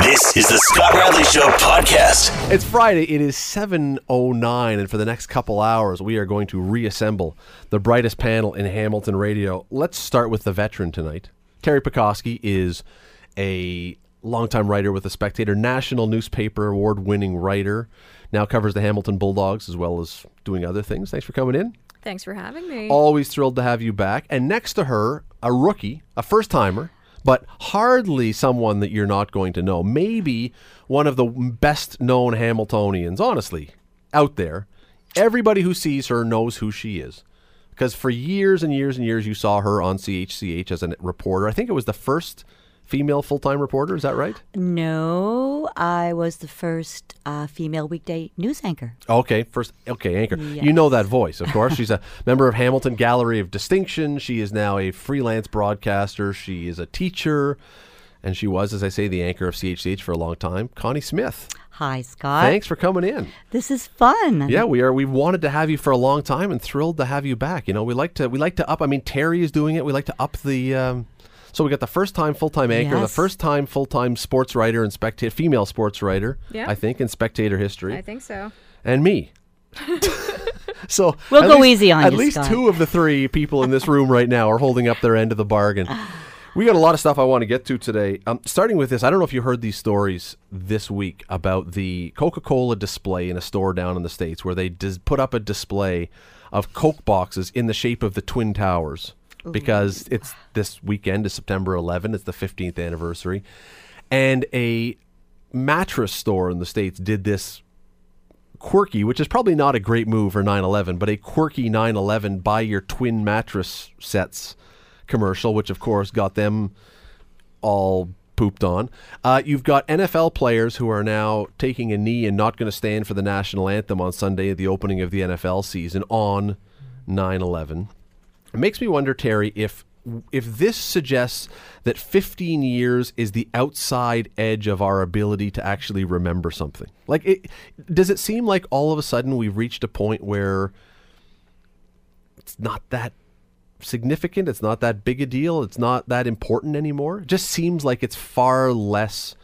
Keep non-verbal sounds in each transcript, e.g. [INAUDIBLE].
This is the Scott Radley Show podcast. It's Friday. It is 7:09 and for the next couple hours we are going to reassemble the brightest panel in Hamilton radio. Let's start with the veteran tonight. Teri Pecoskie is a longtime writer with the Spectator, national newspaper award-winning writer. Now covers the Hamilton Bulldogs as well as doing other things. Thanks for coming in. Thanks for having me. Always thrilled to have you back. And next to her, a rookie, a first timer, but hardly someone that you're not going to know. Maybe one of the best known Hamiltonians, honestly, out there. Everybody who sees her knows who she is. Because for years and years and years, you saw her on CHCH as a reporter. I think it was the first female full time reporter. Is that right? No, I was the first uh, female weekday news anchor. Okay, first. Okay, anchor. You know that voice, of course. She's a [LAUGHS] member of Hamilton Gallery of Distinction. She is now a freelance broadcaster. She is a teacher, and she was, as I say, the anchor of CHCH for a long time. Connie Smith. Hi, Scott. Thanks for coming in. This is fun. Yeah, we are. We've wanted to have you for a long time, and thrilled to have you back. You know, we like to we like to up. I mean, Teri is doing it. We like to up the. Um, so we got the first time full time anchor, the first time full time sports writer and spectator, female sports writer. Yeah. I think in spectator history, I think so. and me. [LAUGHS] so We'll go least- easy on At you, least Scott. two of the three people in this room right now are holding up their end of the bargain. [SIGHS] We got a lot of stuff I want to get to today. Um, starting with this, I don't know if you heard these stories this week about the Coca-Cola display in a store down in the states where they dis- put up a display of Coke boxes in the shape of the Twin Towers because it's this weekend is September 11. It's the 15th anniversary, and a mattress store in the states did this quirky, which is probably not a great move for 9/11, but a quirky 9/11 buy your twin mattress sets commercial, which of course got them all pooped on. Uh, you've got NFL players who are now taking a knee and not going to stand for the national anthem on Sunday at the opening of the NFL season on 9/11. It makes me wonder, Teri, if if this suggests that 15 years is the outside edge of our ability to actually remember something. Like, it, does it seem like all of a sudden we've reached a point where it's not that significant, it's not that big a deal, it's not that important anymore? It just seems like it's far less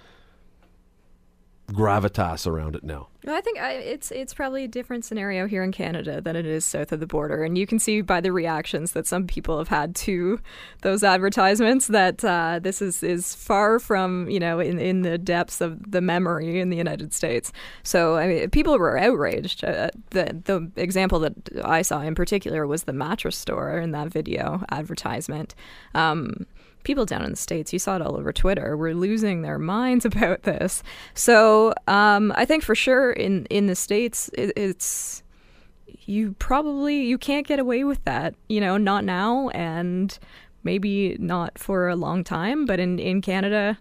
gravitas around it now. I think I, it's it's probably a different scenario here in Canada than it is south of the border, and you can see by the reactions that some people have had to those advertisements that uh, this is is far from you know in in the depths of the memory in the United States. So I mean, people were outraged. Uh, the the example that I saw in particular was the mattress store in that video advertisement. Um, people down in the states you saw it all over twitter were losing their minds [LAUGHS] about this. So um, i think for sure in in the states it, it's you probably you can't get away with that you know not now and maybe not for a long time but in in canada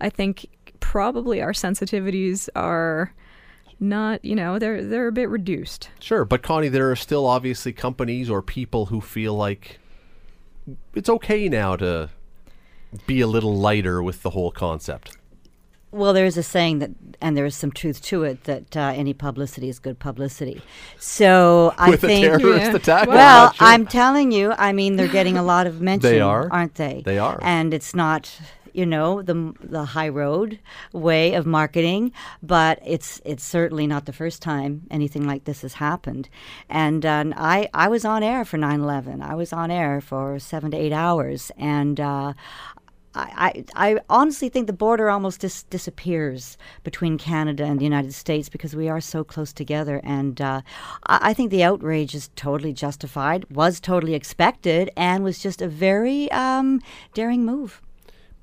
i think probably our sensitivities are not you know they're they're a bit reduced. Sure, but Connie, there are still obviously companies or people who feel like it's okay now to be a little lighter with the whole concept. Well, there is a saying that, and there is some truth to it, that uh, any publicity is good publicity. So I with think. a terrorist Yeah. attack. I'm Well, not sure. I'm telling you, I mean, they're getting a lot of [LAUGHS] mention, they are. aren't they? They are. and it's not, you know, the the high road way of marketing, but it's it's certainly not the first time anything like this has happened. And uh, I I was on air for 9/11. I was on air for seven to eight hours, and. Uh, I, I, I honestly think the border almost dis- disappears between Canada and the United States because we are so close together. And uh, I, I think the outrage is totally justified, was totally expected, and was just a very um, daring move.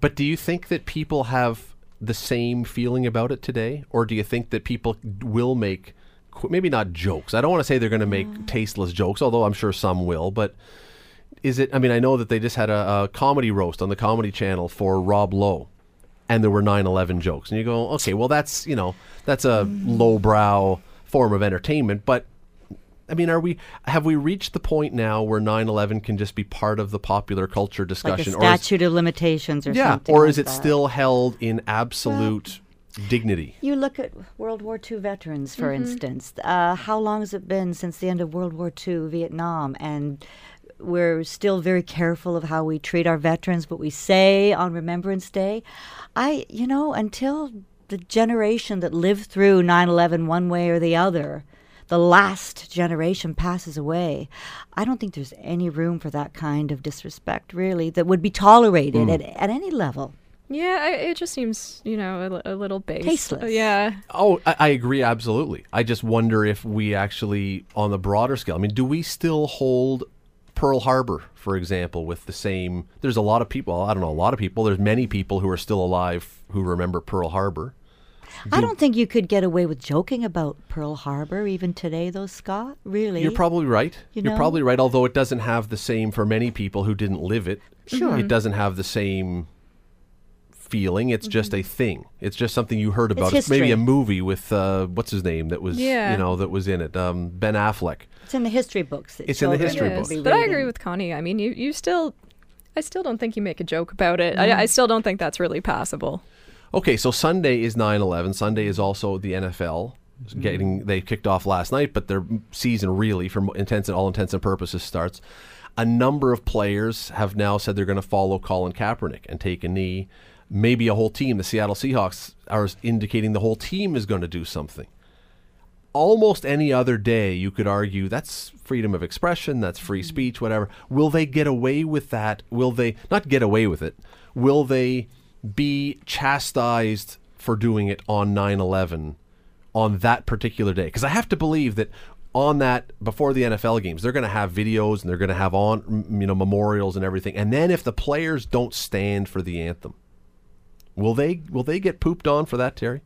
But do you think that people have the same feeling about it today, or do you think that people will make qu- maybe not jokes? I don't want to say they're going to make tasteless jokes, although I'm sure some will. But is it? I mean, I know that they just had a, a comedy roast on the Comedy Channel for Rob Lowe, and there were 9/11 jokes, and you go, okay, well that's you know that's a lowbrow form of entertainment, but. I mean, are we have we reached the point now where 9/11 can just be part of the popular culture discussion, Like a discussion, or is, statute of limitations or yeah, something. or like is it that. still held in absolute dignity? You look at World War II veterans, for Mm-hmm. instance. Uh, how long has it been since the end of World War II, Vietnam, and we're still very careful of how we treat our veterans, what we say on Remembrance Day. I, you know, until the generation that lived through 9/11 one way or the other, the last generation passes away. I don't think there's any room for that kind of disrespect, really, that would be tolerated mm. at, at any level. Yeah, I, it just seems, you know, a, a little base. Tasteless. Uh, yeah. Oh, I, I agree absolutely. I just wonder if we actually, on the broader scale, I mean, do we still hold Pearl Harbor, for example, with the same? There's a lot of people. I don't know, a lot of people. There's many people who are still alive who remember Pearl Harbor. I don't think you could get away with joking about Pearl Harbor even today, though, Scott. Really? You're probably right. You You're know? probably right. Although it doesn't have the same for many people who didn't live it. Sure. It doesn't have the same feeling. It's just a thing. It's just something you heard about. It's, maybe a movie with uh, what's his name that was Yeah. you know that was in it. Um, ben Affleck. It's in the history books. that It's in the children history will books. But I agree with Connie. I mean, you, you still, I still don't think you make a joke about it. Mm-hmm. I, I still don't think that's really passable. Okay, so Sunday is 9/11. Sunday is also the NFL getting they kicked off last night, but their season really, for intents and all intents and purposes, starts. A number of players have now said they're going to follow Colin Kaepernick and take a knee. Maybe a whole team. The Seattle Seahawks are indicating the whole team is going to do something. Almost any other day, you could argue that's freedom of expression, that's free mm-hmm. speech, whatever. Will they get away with that? Will they not get away with it? Will they be chastised for doing it on 9 11 on that particular day? Because I have to believe that on that before the NFL games, they're going to have videos and they're going to have on you know memorials and everything. And then if the players don't stand for the anthem, will they will they get pooped on for that, Teri?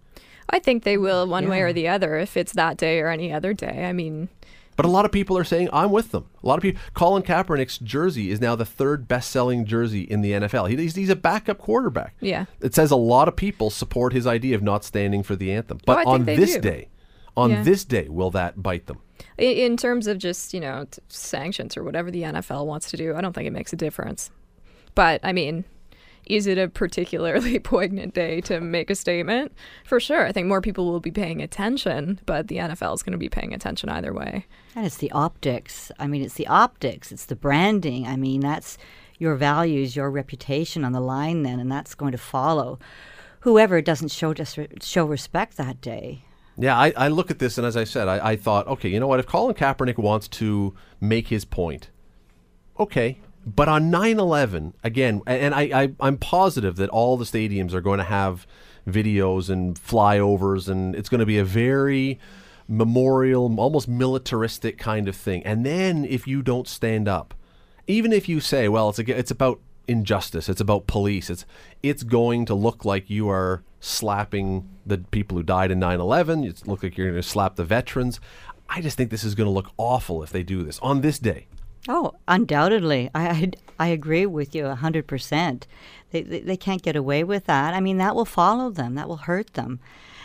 I think they will one way or the other if it's that day or any other day. I mean, But a lot of people are saying I'm with them. A lot of people. Colin Kaepernick's jersey is now the third best-selling jersey in the NFL. He's, he's a backup quarterback. Yeah. It says a lot of people support his idea of not standing for the anthem. Oh, But I think on this do. day, on Yeah. this day, will that bite them? i- in terms of just, you know, t- sanctions or whatever the NFL wants to do, I don't think it makes a difference. But, I mean, is it a particularly [LAUGHS] poignant day to make a statement? For sure. I think more people will be paying attention, but the NFL is going to be paying attention either way. And it's the optics. I mean, it's the optics. It's the branding. I mean, that's your values, your reputation on the line then, and that's going to follow whoever doesn't show just show respect that day. Yeah, I, I look at this, and as I said, I, I thought, okay, you know what? If Colin Kaepernick wants to make his point, okay. But on 9 11, again, and I, I, I'm positive that all the stadiums are going to have videos and flyovers, and it's going to be a very memorial, almost militaristic kind of thing. And then if you don't stand up, even if you say, well, it's, a, it's about injustice, it's about police, it's, it's going to look like you are slapping the people who died in 9 11, it look like you're going to slap the veterans. I just think this is going to look awful if they do this on this day. Oh, undoubtedly. I, I, I agree with you 100%. They, they, they can't get away with that. I mean, that will follow them, that will hurt them.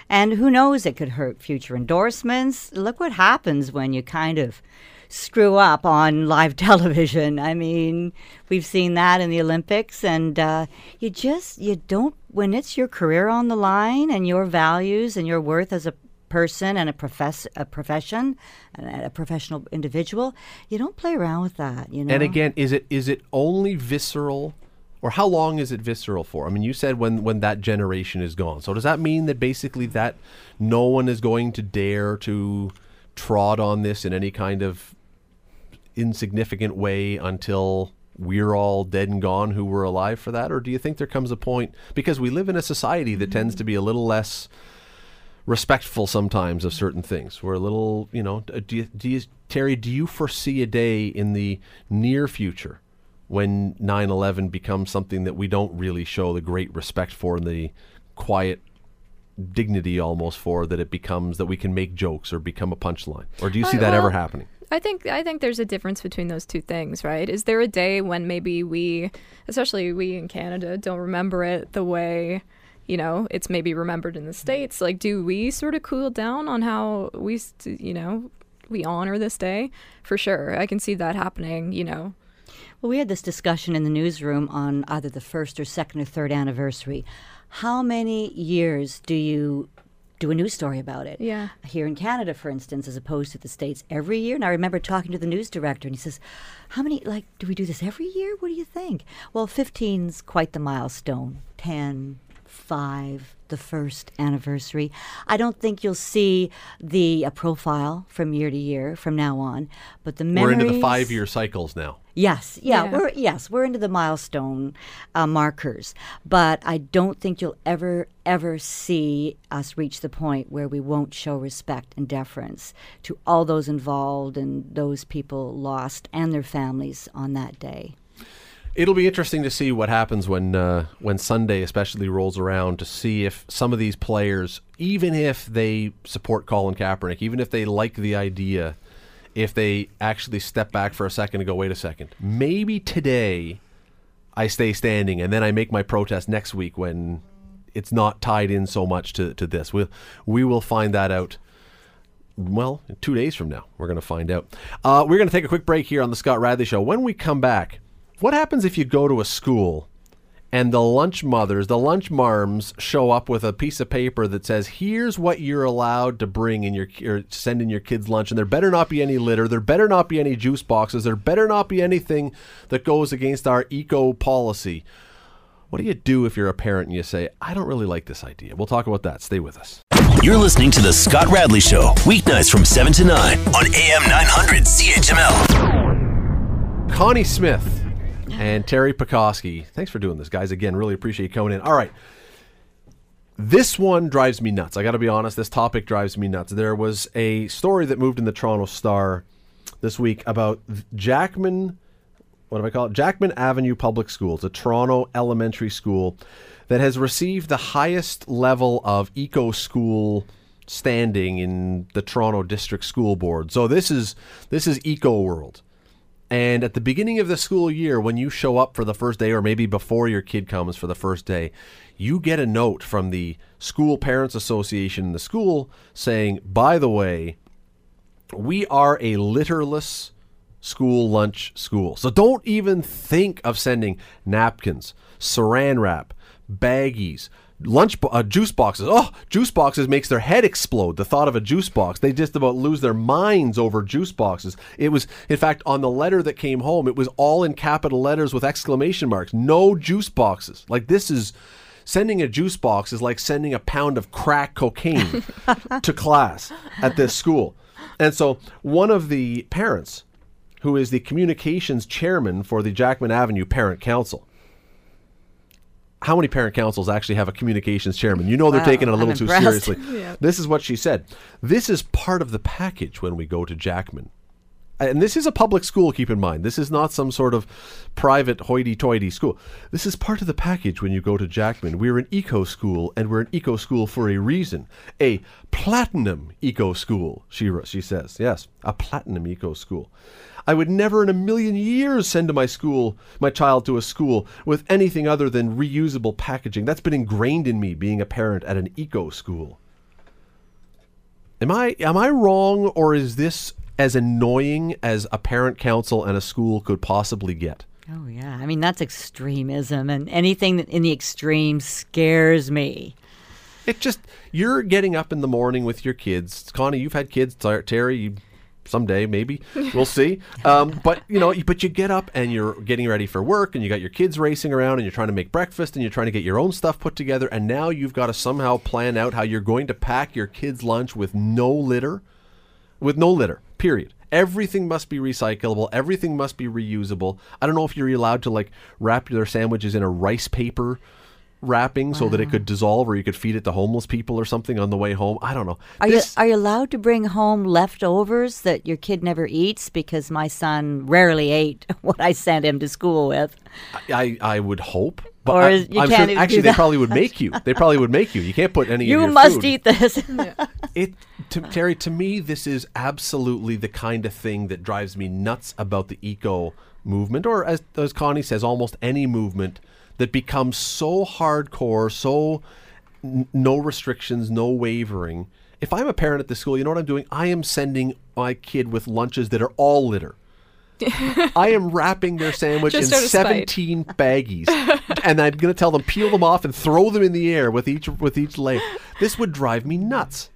And who knows, it could hurt future endorsements. Look what happens when you kind of screw up on live [LAUGHS] television. I mean, we've seen that in the Olympics, and uh, you just, you don't, when it's your career on the line and your values and your worth as a person and a profess a profession and a professional individual you don't play around with that you know And again, is it is it only visceral, or how long is it visceral for? I mean, you said when when that generation is gone. So does that mean that basically that no one is going to dare to trod on this in any kind of insignificant way until we're all dead and gone who were alive for that? Or do you think there comes a point because we live in a society that tends to be a little less respectful sometimes of certain things. We're a little, you know, do you, do you, Teri, do you foresee a day in the near future when 9/11 becomes something that we don't really show the great respect for and the quiet dignity almost for that it becomes that we can make jokes or become a punchline? Or do you see Uh, that ever happening? I think I think there's a difference between those two things, right? Is there a day when maybe we, especially we in Canada, don't remember it the way, you know, it's maybe remembered in the mm-hmm. states? Like, do we sort of cool down on how we, you know, we honor this day? For sure, I can see that happening. You know, Well, we had this discussion in the newsroom on either the first or second or third anniversary. How many years do you do a news story about it. Yeah. Here in Canada, for instance, as opposed to the States, every year. And I remember talking to the news director, and he says, How many, like, do we do this every year? What do you think? Well, 15's quite the milestone. 10, 5, the first anniversary. I don't think you'll see the uh, profile from year to year from now on, but the memories. We're into the five year cycles now. Yes, yeah, Yeah. we're yes, we're into the milestone uh, markers, but I don't think you'll ever ever see us reach the point where we won't show respect and deference to all those involved and those people lost and their families on that day. It'll be interesting to see what happens when uh, when Sunday especially rolls around to see if some of these players, even if they support Colin Kaepernick, even if they like the idea, if they actually step back for a second and go, wait a second, maybe today I stay standing and then I make my protest next week when it's not tied in so much to, to this. We'll, we will find that out well, two days from now, we're going to find out. Uh, we're going to take a quick break here on the Scott Radley Show. When we come back, what happens if you go to a school and the lunch mothers, the lunch marms, show up with a piece of paper that says, "Here's what you're allowed to bring in your or send in your kids' lunch, and there better not be any litter, there better not be any juice boxes, there better not be anything that goes against our eco policy." What do you do if you're a parent and you say, "I don't really like this idea"? We'll talk about that. Stay with us. You're listening to The Scott Radley Show, weeknights from 7 to 9 on AM 900 CHML. Connie Smith and Teri Pecoskie. Thanks for doing this, guys. Again, really appreciate you coming in. All right. This one drives me nuts. I got to be honest. This topic drives me nuts. There was a story that moved in the Toronto Star this week about Jackman. What do I call it? Jackman Avenue Public Schools, a Toronto elementary school that has received the highest level of eco school standing in the Toronto District School Board. So this is this is Eco World. And at the beginning of the school year, when you show up for the first day, or maybe before your kid comes for the first day, you get a note from the School Parents Association in the school saying, by the way, we are a litterless school lunch school. So don't even think of sending napkins, saran wrap, baggies, lunch uh, juice boxes. Oh, juice boxes makes their head explode. The thought of a juice box, they just about lose their minds over juice boxes. It was, in fact, on the letter that came home, it was all in capital letters with exclamation marks. No juice boxes. Like this is. Sending a juice box is like sending a pound of crack cocaine [LAUGHS] to class at this school. And so one of the parents, who is the communications chairman for the Jackman Avenue Parent Council, how many parent councils actually have a communications chairman? You know they're Wow, taking it a I'm little too impressed. seriously. [LAUGHS] This is what she said. This is part of the package when we go to Jackman. And this is a public school, keep in mind. This is not some sort of private hoity toity school. This is part of the package when you go to Jackman. We're an eco school, and we're an eco school for a reason. A platinum eco school, she, she says. Yes, a platinum eco school. I would never in a million years send to my school, my child to a school with anything other than reusable packaging. That's been ingrained in me being a parent at an eco school. Am I am I wrong or is this as annoying as a parent council and a school could possibly get? Oh yeah, I mean that's extremism, and anything that in the extreme scares me. It just you're getting up in the morning with your kids. Connie, you've had kids. Teri, you, someday maybe we'll see. Um, but you know, but you get up and you're getting ready for work, and you got your kids racing around, and you're trying to make breakfast, and you're trying to get your own stuff put together, and now you've got to somehow plan out how you're going to pack your kids' lunch with no litter, with no litter. Period. Everything must be recyclable. Everything must be reusable. I don't know if you're allowed to like wrap your sandwiches in a rice paper wrapping so that it could dissolve, or you could feed it to homeless people or something on the way home. I don't know. Are This- you are you allowed to bring home leftovers that your kid never eats? Because my son rarely ate [LAUGHS] what I sent him to school with. I, I would hope, but Or I, you I'm can't sure, actually they probably would make you. They probably would make you. You can't put any. You your must food. eat this. [LAUGHS] It to, Teri, to me, this is absolutely the kind of thing that drives me nuts about the eco movement, or as as Connie says, almost any movement that becomes so hardcore, so n- no restrictions, no wavering. If I'm a parent at the school, you know what I'm doing? I am sending my kid with lunches that are all litter. [LAUGHS] I am wrapping their sandwich in out of spite. 17 baggies, [LAUGHS] and I'm going to tell them peel them off and throw them in the air with each with each layer. This would drive me nuts.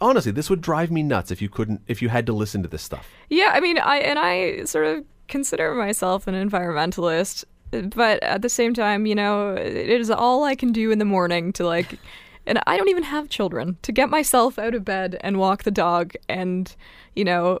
Honestly, this would drive me nuts if you couldn't if you had to listen to this stuff. Yeah, I mean, I and I sort of consider myself an environmentalist, but at the same time, you know, it is all I can do in the morning to like [LAUGHS] and I don't even have children to get myself out of bed and walk the dog and, you know,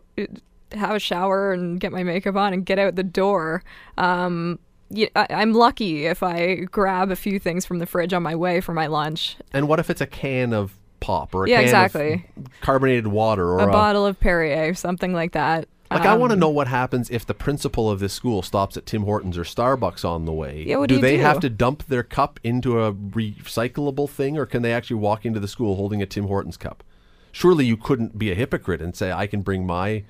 have a shower and get my makeup on and get out the door. Um yeah, I, I'm lucky if I grab a few things from the fridge on my way for my lunch. And what if it's a can of pop or a Yeah, can exactly. of carbonated water or A a, bottle of Perrier, or something like that. Like I want to Um, know what happens if the principal of this school stops at Tim Hortons or Starbucks on the way. Yeah, what do do they do? have to dump their cup into a recyclable thing, or can they actually walk into the school holding a Tim Hortons cup? Surely you couldn't be a hypocrite and say I can bring my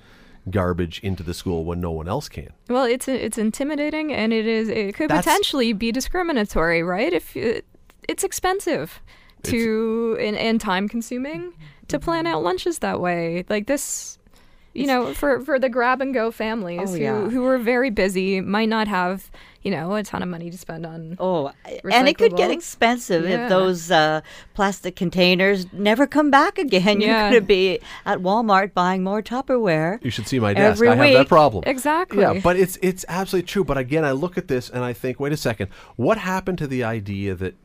garbage into the school when no one else can. Well, it's it's intimidating, and it is it could That's- potentially be discriminatory, right? If it, it's expensive to and, and time consuming to plan out lunches that way, like this. You know, for, for the grab and go families Oh, who, yeah. who are very busy, might not have, you know, a ton of money to spend on. Oh, and it could get expensive Yeah. if those uh, plastic containers never come back again. Yeah. You're going to be at Walmart buying more Tupperware. You should see my desk. Every I have that problem. Exactly. Yeah, but it's it's absolutely true. But again, I look at this and I think, wait a second, what happened to the idea that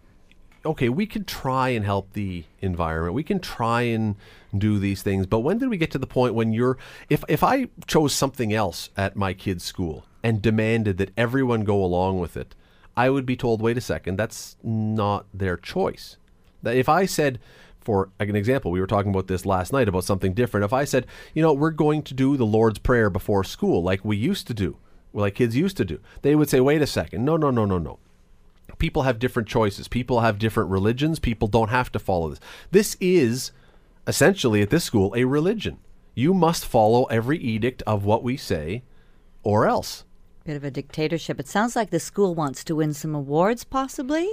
okay, we can try and help the environment, we can try and do these things, but when did we get to the point when you're if if I chose something else at my kid's school and demanded that everyone go along with it, I would be told, wait a second, that's not their choice. That if I said for an example, we were talking about this last night about something different. If I said, you know, we're going to do the Lord's Prayer before school, like we used to do, like kids used to do, they would say, wait a second, no, no, no, no, no. People have different choices. People have different religions. People don't have to follow this. This is essentially at this school a religion. You must follow every edict of what we say, or else. Bit of a dictatorship. It sounds like the school wants to win some awards, possibly.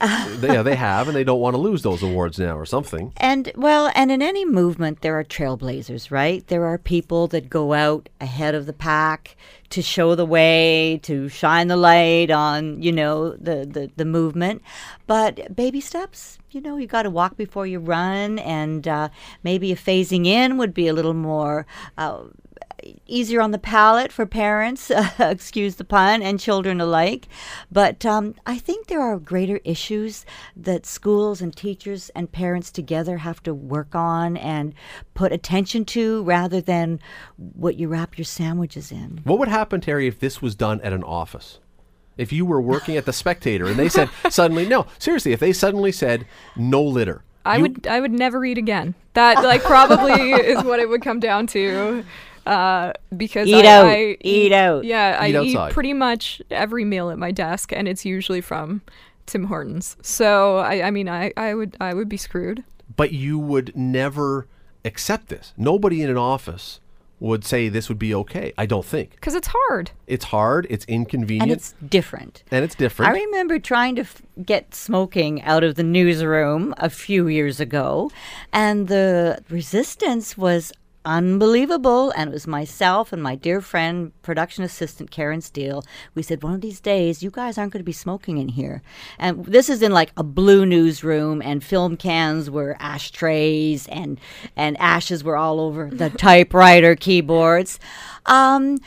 Yeah, they have, and they don't want to lose those awards now or something. And well, and in any movement, there are trailblazers, right? There are people that go out ahead of the pack to show the way, to shine the light on, you know, the the, the movement. But baby steps, you know, you got to walk before you run, and uh, maybe a phasing in would be a little more. Uh, easier on the palate for parents, [LAUGHS] excuse the pun, and children alike. But um, I think there are greater issues that schools and teachers and parents together have to work on and put attention to rather than what you wrap your sandwiches in. What would happen, Teri, if this was done at an office? If you were working at the Spectator and they said [LAUGHS] suddenly, no, seriously, if they suddenly said no litter, I you- would I would never eat again. That like probably [LAUGHS] is what it would come down to. Uh, because Eat I, out. I Eat out. Yeah, I Eat eat pretty much every meal at my desk, and it's usually from Tim Hortons. So I, I mean, I, I would I would be screwed. but you would never accept this. Nobody in an office would say this would be okay. I don't think. Because it's hard. It's hard, it's inconvenient, And it's different. and it's different. I remember trying to f- get smoking out of the newsroom a few years ago, and the resistance was unbelievable. And it was myself and my dear friend, production assistant Karen Steele. We said, one of these days, you guys aren't going to be smoking in here. And this is in like a blue newsroom, and film cans were ashtrays, and and ashes were all over the [LAUGHS] typewriter keyboards. Um,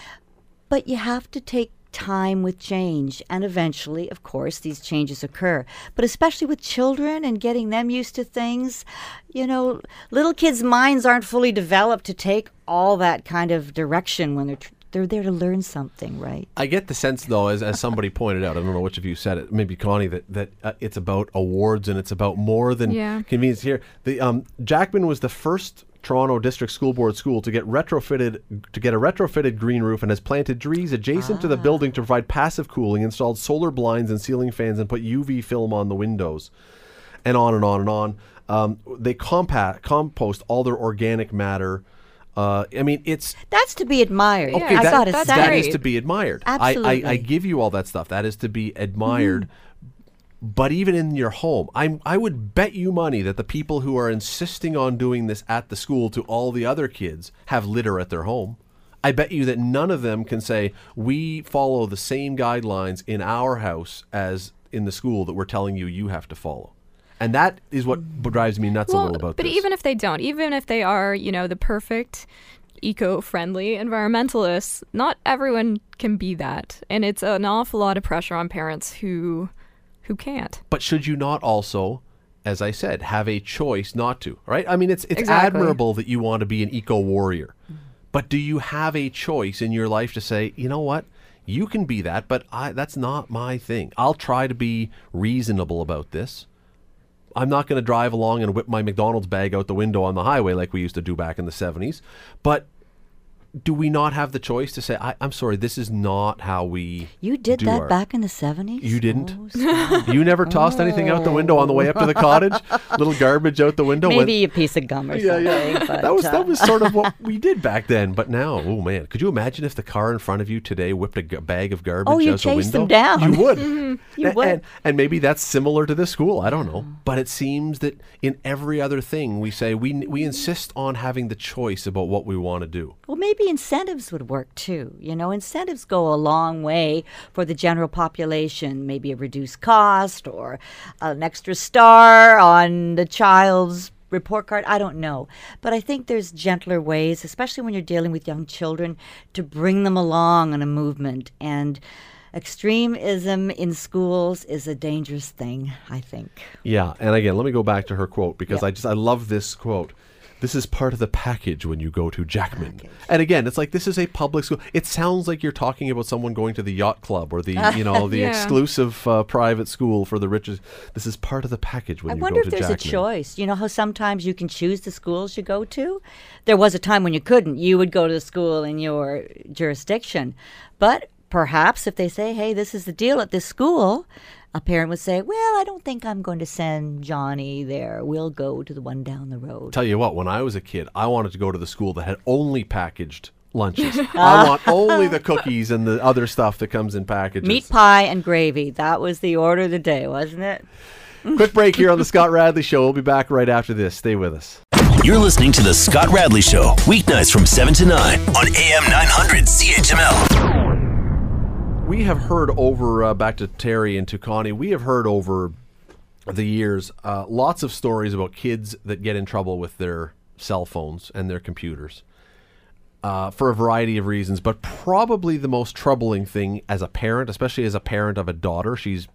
but you have to take time with change. And eventually, of course, these changes occur. But especially with children and getting them used to things, you know, little kids' minds aren't fully developed to take all that kind of direction when they're. Tr- they're there to learn something, right? I get the sense, though, as, as somebody pointed out, I don't know which of you said it, maybe Connie, that, that uh, it's about awards and it's about more than Yeah. convenience here. The um, Jackman was the first Toronto District School Board school to get retrofitted to get a retrofitted green roof and has planted trees adjacent to the building to provide passive cooling, installed solar blinds and ceiling fans, and put UV film on the windows, and on and on and on. Um, they compa- compost all their organic matter. Uh, I mean, it's That's to be admired. Okay, I that, gotta that's that is to be admired. I, I, I give you all that stuff. That is to be admired. But even in your home, I'm I would bet you money that the people who are insisting on doing this at the school to all the other kids have litter at their home. I bet you that none of them can say we follow the same guidelines in our house as in the school that we're telling you you have to follow. And that is what drives me nuts a little about but this. even if they don't, even if they are, you know, the perfect eco-friendly environmentalists, not everyone can be that, and it's an awful lot of pressure on parents who who can't. But should you not also, as I said, have a choice not to? Right? I mean, it's it's Exactly. admirable that you want to be an eco warrior, but do you have a choice in your life to say, you know what? You can be that, but I, that's not my thing. I'll try to be reasonable about this. I'm not going to drive along and whip my McDonald's bag out the window on the highway like we used to do back in the 70s. But do we not have the choice to say, I, I'm sorry, this is not how we. You did do that our-" back in the 70s? You didn't? Oh. [LAUGHS] You never tossed anything out the window on the way up to the [LAUGHS] cottage? Little garbage out the window? when- Maybe a piece of gum or yeah, something. yeah. But, that was uh, that was sort of what [LAUGHS] we did back then. But now, oh man, could you imagine if the car in front of you today whipped a g- bag of garbage Oh, you'd out the chase window? them down. You would. You and, would. And, and maybe that's similar to this school. I don't know. But it seems that in every other thing we say we we insist on having the choice about what we want to do. Well, maybe incentives would work too. You know, incentives go a long way for the general population. Maybe a reduced cost or an extra star on the child's report card. I don't know. But I think there's gentler ways, especially when you're dealing with young children, to bring them along on a movement. And extremism in schools is a dangerous thing, I think. Yeah, and again, let me go back to her quote because Yeah. I just I love this quote. This is part of the package when you go to Jackman. And again, it's like this is a public school. It sounds like you're talking about someone going to the yacht club or the you know [LAUGHS] the Yeah. exclusive uh, private school for the richest. This is part of the package when I you wonder go if there's a choice. You know how sometimes you can choose the schools you go to? There was a time when you couldn't. You would go to the school in your jurisdiction. But perhaps if they say, hey, this is the deal at this school, a parent would say, well, I don't think I'm going to send Johnny there. We'll go to the one down the road. Tell you what, when I was a kid, I wanted to go to the school that had only packaged lunches. [LAUGHS] I want only the cookies and the other stuff that comes in packages. Meat pie and gravy. That was the order of the day, wasn't it? [LAUGHS] Quick break here on the Scott Radley Show. We'll be back right after this. Stay with us. You're listening to The Scott Radley Show, weeknights from 7 to 9 on AM 900 CHML. We have heard over, uh, back to Teri and to Connie, we have heard over the years uh, lots of stories about kids that get in trouble with their cell phones and their computers uh, for a variety of reasons. But probably the most troubling thing as a parent, especially as a parent of a daughter, she's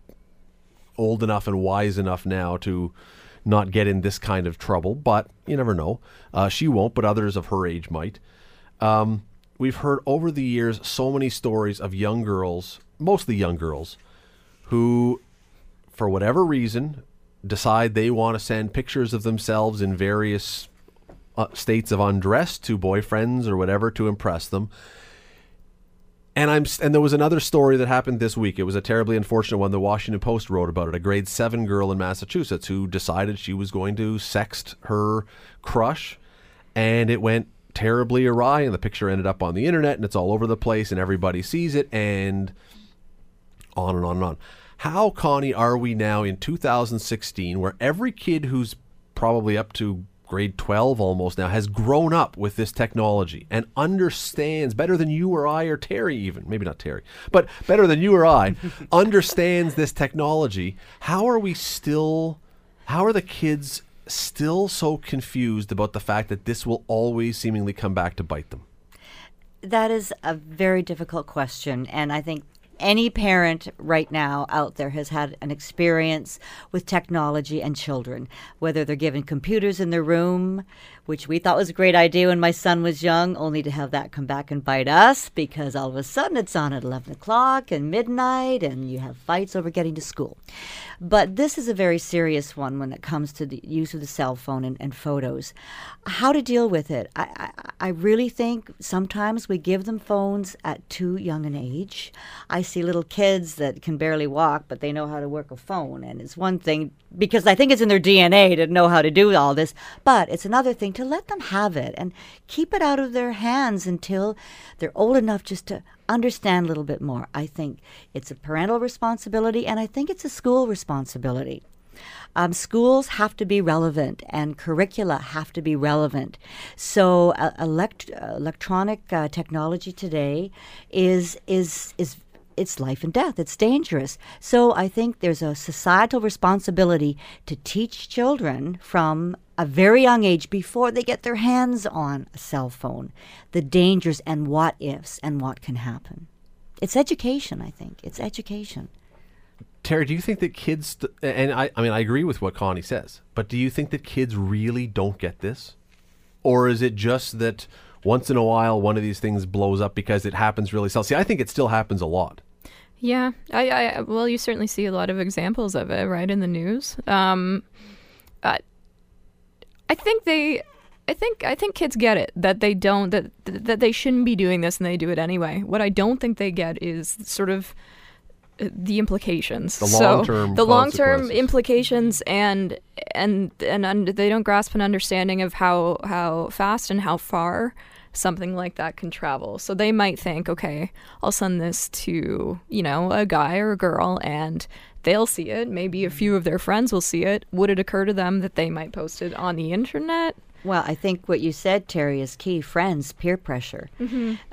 old enough and wise enough now to not get in this kind of trouble, but you never know. Uh, she won't, but others of her age might. Um, we've heard over the years so many stories of young girls, mostly young girls, who, for whatever reason, decide they want to send pictures of themselves in various uh, states of undress to boyfriends or whatever to impress them. And I'm and there was another story that happened this week. It was a terribly unfortunate one. The Washington Post wrote about it. A grade seven girl in Massachusetts who decided she was going to sext her crush, and it went terribly awry. And the picture ended up on the internet, and it's all over the place, and everybody sees it, and on and on and on. How, Connie, are we now in 2016 where every kid who's probably up to grade 12 almost now has grown up with this technology and understands better than you or I or Teri even, maybe not Teri, but better than you or I, [LAUGHS] understands this technology. How are we still, how are the kids still so confused about the fact that this will always seemingly come back to bite them? That is a very difficult question. And I think any parent right now out there has had an experience with technology and children, whether they're given computers in their room, which we thought was a great idea when my son was young, only to have that come back and bite us because all of a sudden it's on at 11 o'clock and midnight and you have fights over getting to school. But this is a very serious one when it comes to the use of the cell phone and, and photos. How to deal with it? I, I, I really think sometimes we give them phones at too young an age. I see little kids that can barely walk, but they know how to work a phone. And it's one thing because I think it's in their DNA to know how to do all this, but it's another thing to let them have it and keep it out of their hands until they're old enough just to understand a little bit more. I think it's a parental responsibility and I think it's a school responsibility. Um, schools have to be relevant and curricula have to be relevant. So uh, elect- uh, electronic uh, technology today is is is it's life and death. It's dangerous. So I think there's a societal responsibility to teach children from a very young age before they get their hands on a cell phone the dangers and what ifs and what can happen. It's education, I think. It's education. Teri, do you think that kids, and I, I mean, I agree with what Connie says, but do you think that kids really don't get this? Or is it just that once in a while one of these things blows up because it happens really seldom? See, I think it still happens a lot. Yeah, I, I well, you certainly see a lot of examples of it, right, in the news. Um, I, I think they, I think I think kids get it that they don't that that they shouldn't be doing this and they do it anyway. What I don't think they get is sort of uh, the implications. The So, long-term the long term implications and and and un- they don't grasp an understanding of how how fast and how far something like that can travel. So they might think, okay, I'll send this to you know a guy or a girl and. They'll see it. Maybe a few of their friends will see it. Would it occur to them that they might post it on the internet? Well, I think what you said, Teri, is key. Friends, peer pressure.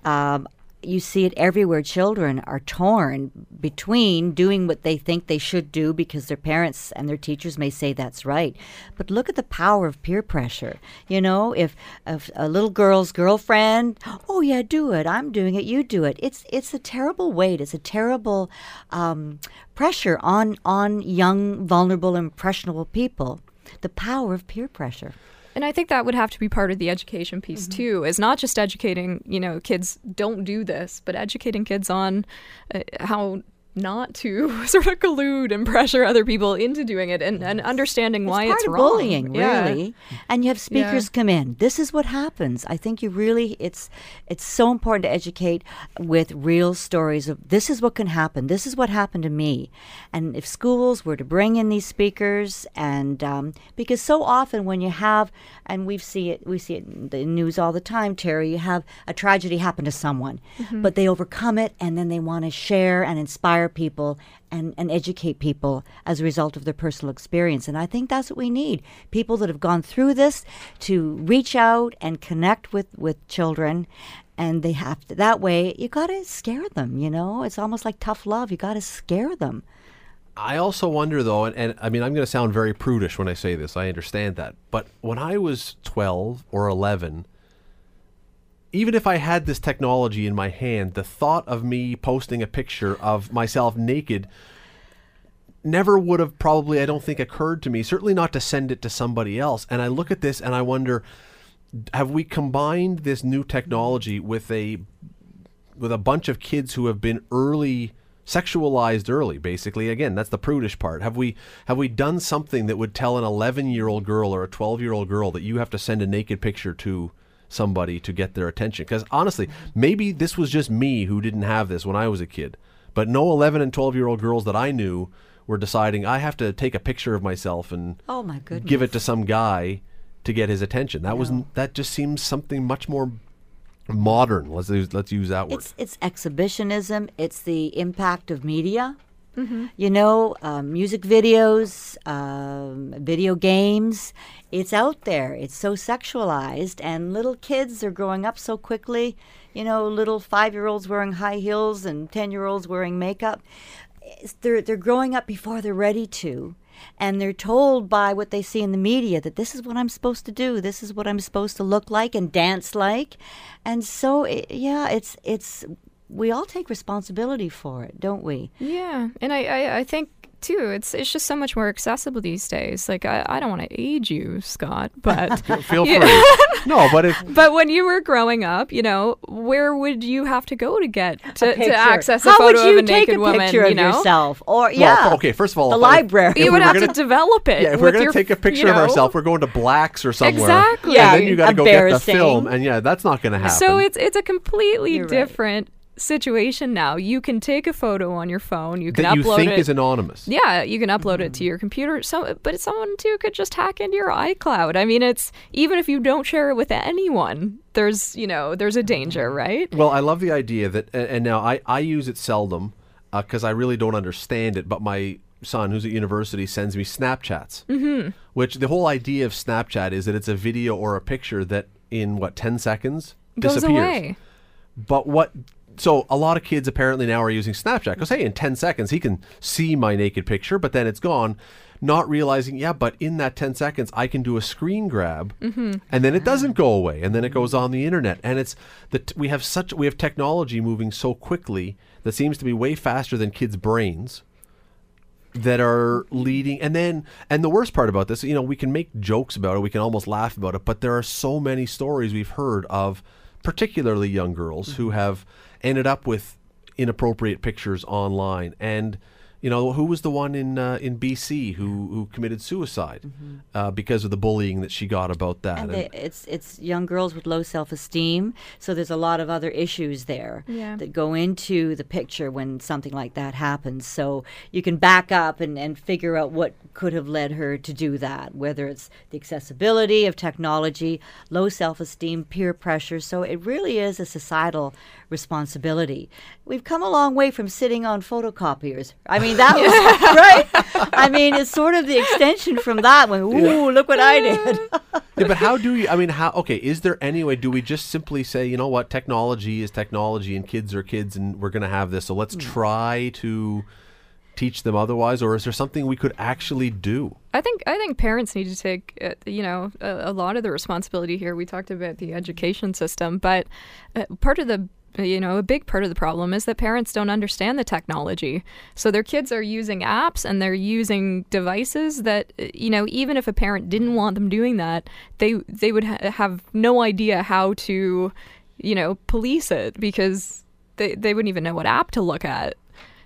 Um, you see it everywhere. Children are torn between doing what they think they should do because their parents and their teachers may say that's right. But look at the power of peer pressure. You know, if, if a little girl's girlfriend, oh yeah, do it. I'm doing it. You do it. It's it's a terrible weight. It's a terrible um, pressure on on young, vulnerable, impressionable people. The power of peer pressure. And I think that would have to be part of the education piece Mm-hmm. too, is not just educating, you know, kids don't do this, but educating kids on uh, how not to [LAUGHS] sort of collude and pressure other people into doing it and, and understanding why it's it's, part of wrong. bullying, Yeah. really. And you have speakers Yeah. come in. This is what happens. I think you really it's it's so important to educate with real stories of this is what can happen. This is what happened to me. And if schools were to bring in these speakers, and um, because so often when you have, and we see it, we see it in the news all the time, Teri. You have a tragedy happen to someone, but they overcome it, and then they want to share and inspire people and, and educate people as a result of their personal experience. And I think that's what we need people that have gone through this to reach out and connect with, with children. And they have to, that way, you got to scare them, you know? It's almost like tough love. You got to scare them. I also wonder though, and, and I mean, I'm going to sound very prudish when I say this. I understand that, but when I was 12 or 11, even if I had this technology in my hand, the thought of me posting a picture of myself naked never would have probably, I don't think, occurred to me. Certainly not to send it to somebody else. And I look at this and I wonder, have we combined this new technology with a with a bunch of kids who have been early sexualized early basically again that's the prudish part have we have we done something that would tell an 11 year old girl or a 12 year old girl that you have to send a naked picture to somebody to get their attention because honestly maybe this was just me who didn't have this when i was a kid but no 11 and 12 year old girls that i knew were deciding i have to take a picture of myself and Oh, my goodness. give it to some guy to get his attention that was that just seems something much more modern let's use, let's use that word It's it's exhibitionism. It's the impact of media. You know, um, music videos, um, video games. It's out there. It's so sexualized, and little kids are growing up so quickly. You know, little five-year-olds wearing high heels and ten-year-olds wearing makeup. It's, they're they're growing up before they're ready to, and they're told by what they see in the media that this is what I'm supposed to do. This is what I'm supposed to look like and dance like, and so it, yeah, it's it's we all take responsibility for it, don't we? Yeah, and I, I, I think too, it's it's just so much more accessible these days. Like I, I don't want to age you, Scott, [LAUGHS] but feel free [LAUGHS] no but if but when you were growing up, you know, where would you have to go to get to, to access a How photo would you of a take naked a woman? picture you of know, yourself? Or Well, okay, first of all, the if I- library. you would have gonna- to develop it. Yeah, if we're gonna your- take a picture you of ourselves, we're going to Blacks or somewhere. Exactly. Yeah, And then you got to go get the film, and yeah, that's not going to happen. So it's it's a completely You're right. Different situation now. You can take a photo on your phone. You can that you upload think it. is anonymous. Yeah, you can upload it to mm-hmm. your computer. So, but someone too could just hack into your iCloud. I mean, it's even if you don't share it with anyone, there's you know there's a danger, mm-hmm. right? Well, I love the idea that, and, and now I, I use it seldom uh, because I really don't understand it. But my son, who's at university, sends me Snapchats. Mm-hmm. Which the whole idea of Snapchat is that it's a video or a picture that in what ten seconds Goes disappears. away. But what? So a lot of kids apparently now are using Snapchat. Because hey, in ten seconds he can see my naked picture, but then it's gone. Not realizing, yeah, but in that ten seconds I can do a screen grab, mm-hmm. and then it doesn't go away, and then it goes mm-hmm. on the internet, and it's that we have such we have technology moving so quickly that seems to be way faster than kids' brains that are leading and then and the worst part about this you know we can make jokes about it we can almost laugh about it but there are so many stories we've heard of particularly young girls mm-hmm. who have ended up with inappropriate pictures online and you know who was the one in uh, in BC who who committed suicide uh, because of the bullying that she got about that And And- they, it's it's young girls with low self esteem, so there's a lot of other issues there Yeah. that go into the picture when something like that happens. So you can back up and, and figure out what could have led her to do that, whether it's the accessibility of technology, low self esteem, peer pressure. So it really is a societal responsibility. We've come a long way from sitting on photocopiers. I mean, that [LAUGHS] was [LAUGHS] right. I mean, it's sort of the extension from that. When ooh, look what I did. [LAUGHS] yeah, but how do you? I mean, how? Okay, is there any way? Do we just simply say, you know what, technology is technology, and kids are kids, and we're going to have this, so let's try to teach them otherwise, or is there something we could actually do? I think I think parents need to take uh, you know a, a lot of the responsibility here. We talked about the education system, but uh, part of the you know a big part of the problem is that parents don't understand the technology. So their kids are using apps and they're using devices that uh, you know even if a parent didn't want them doing that, they they would ha- have no idea how to you know police it because they they wouldn't even know what app to look at.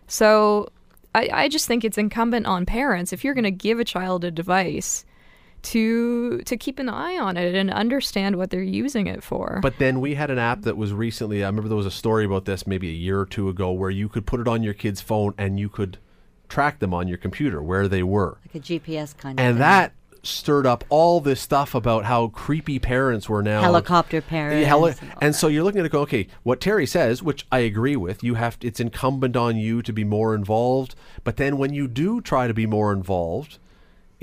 So I, I just think it's incumbent on parents if you're going to give a child a device to to keep an eye on it and understand what they're using it for. But then we had an app that was recently. I remember there was a story about this maybe a year or two ago, where you could put it on your kid's phone and you could track them on your computer where they were. like a GPS kind of and thing. that stirred up all this stuff about how creepy parents were now helicopter Yeah, parents. heli- and and so you're looking at it go okay what teri says which i agree with you have it's incumbent on you to be more involved but then when you do try to be more involved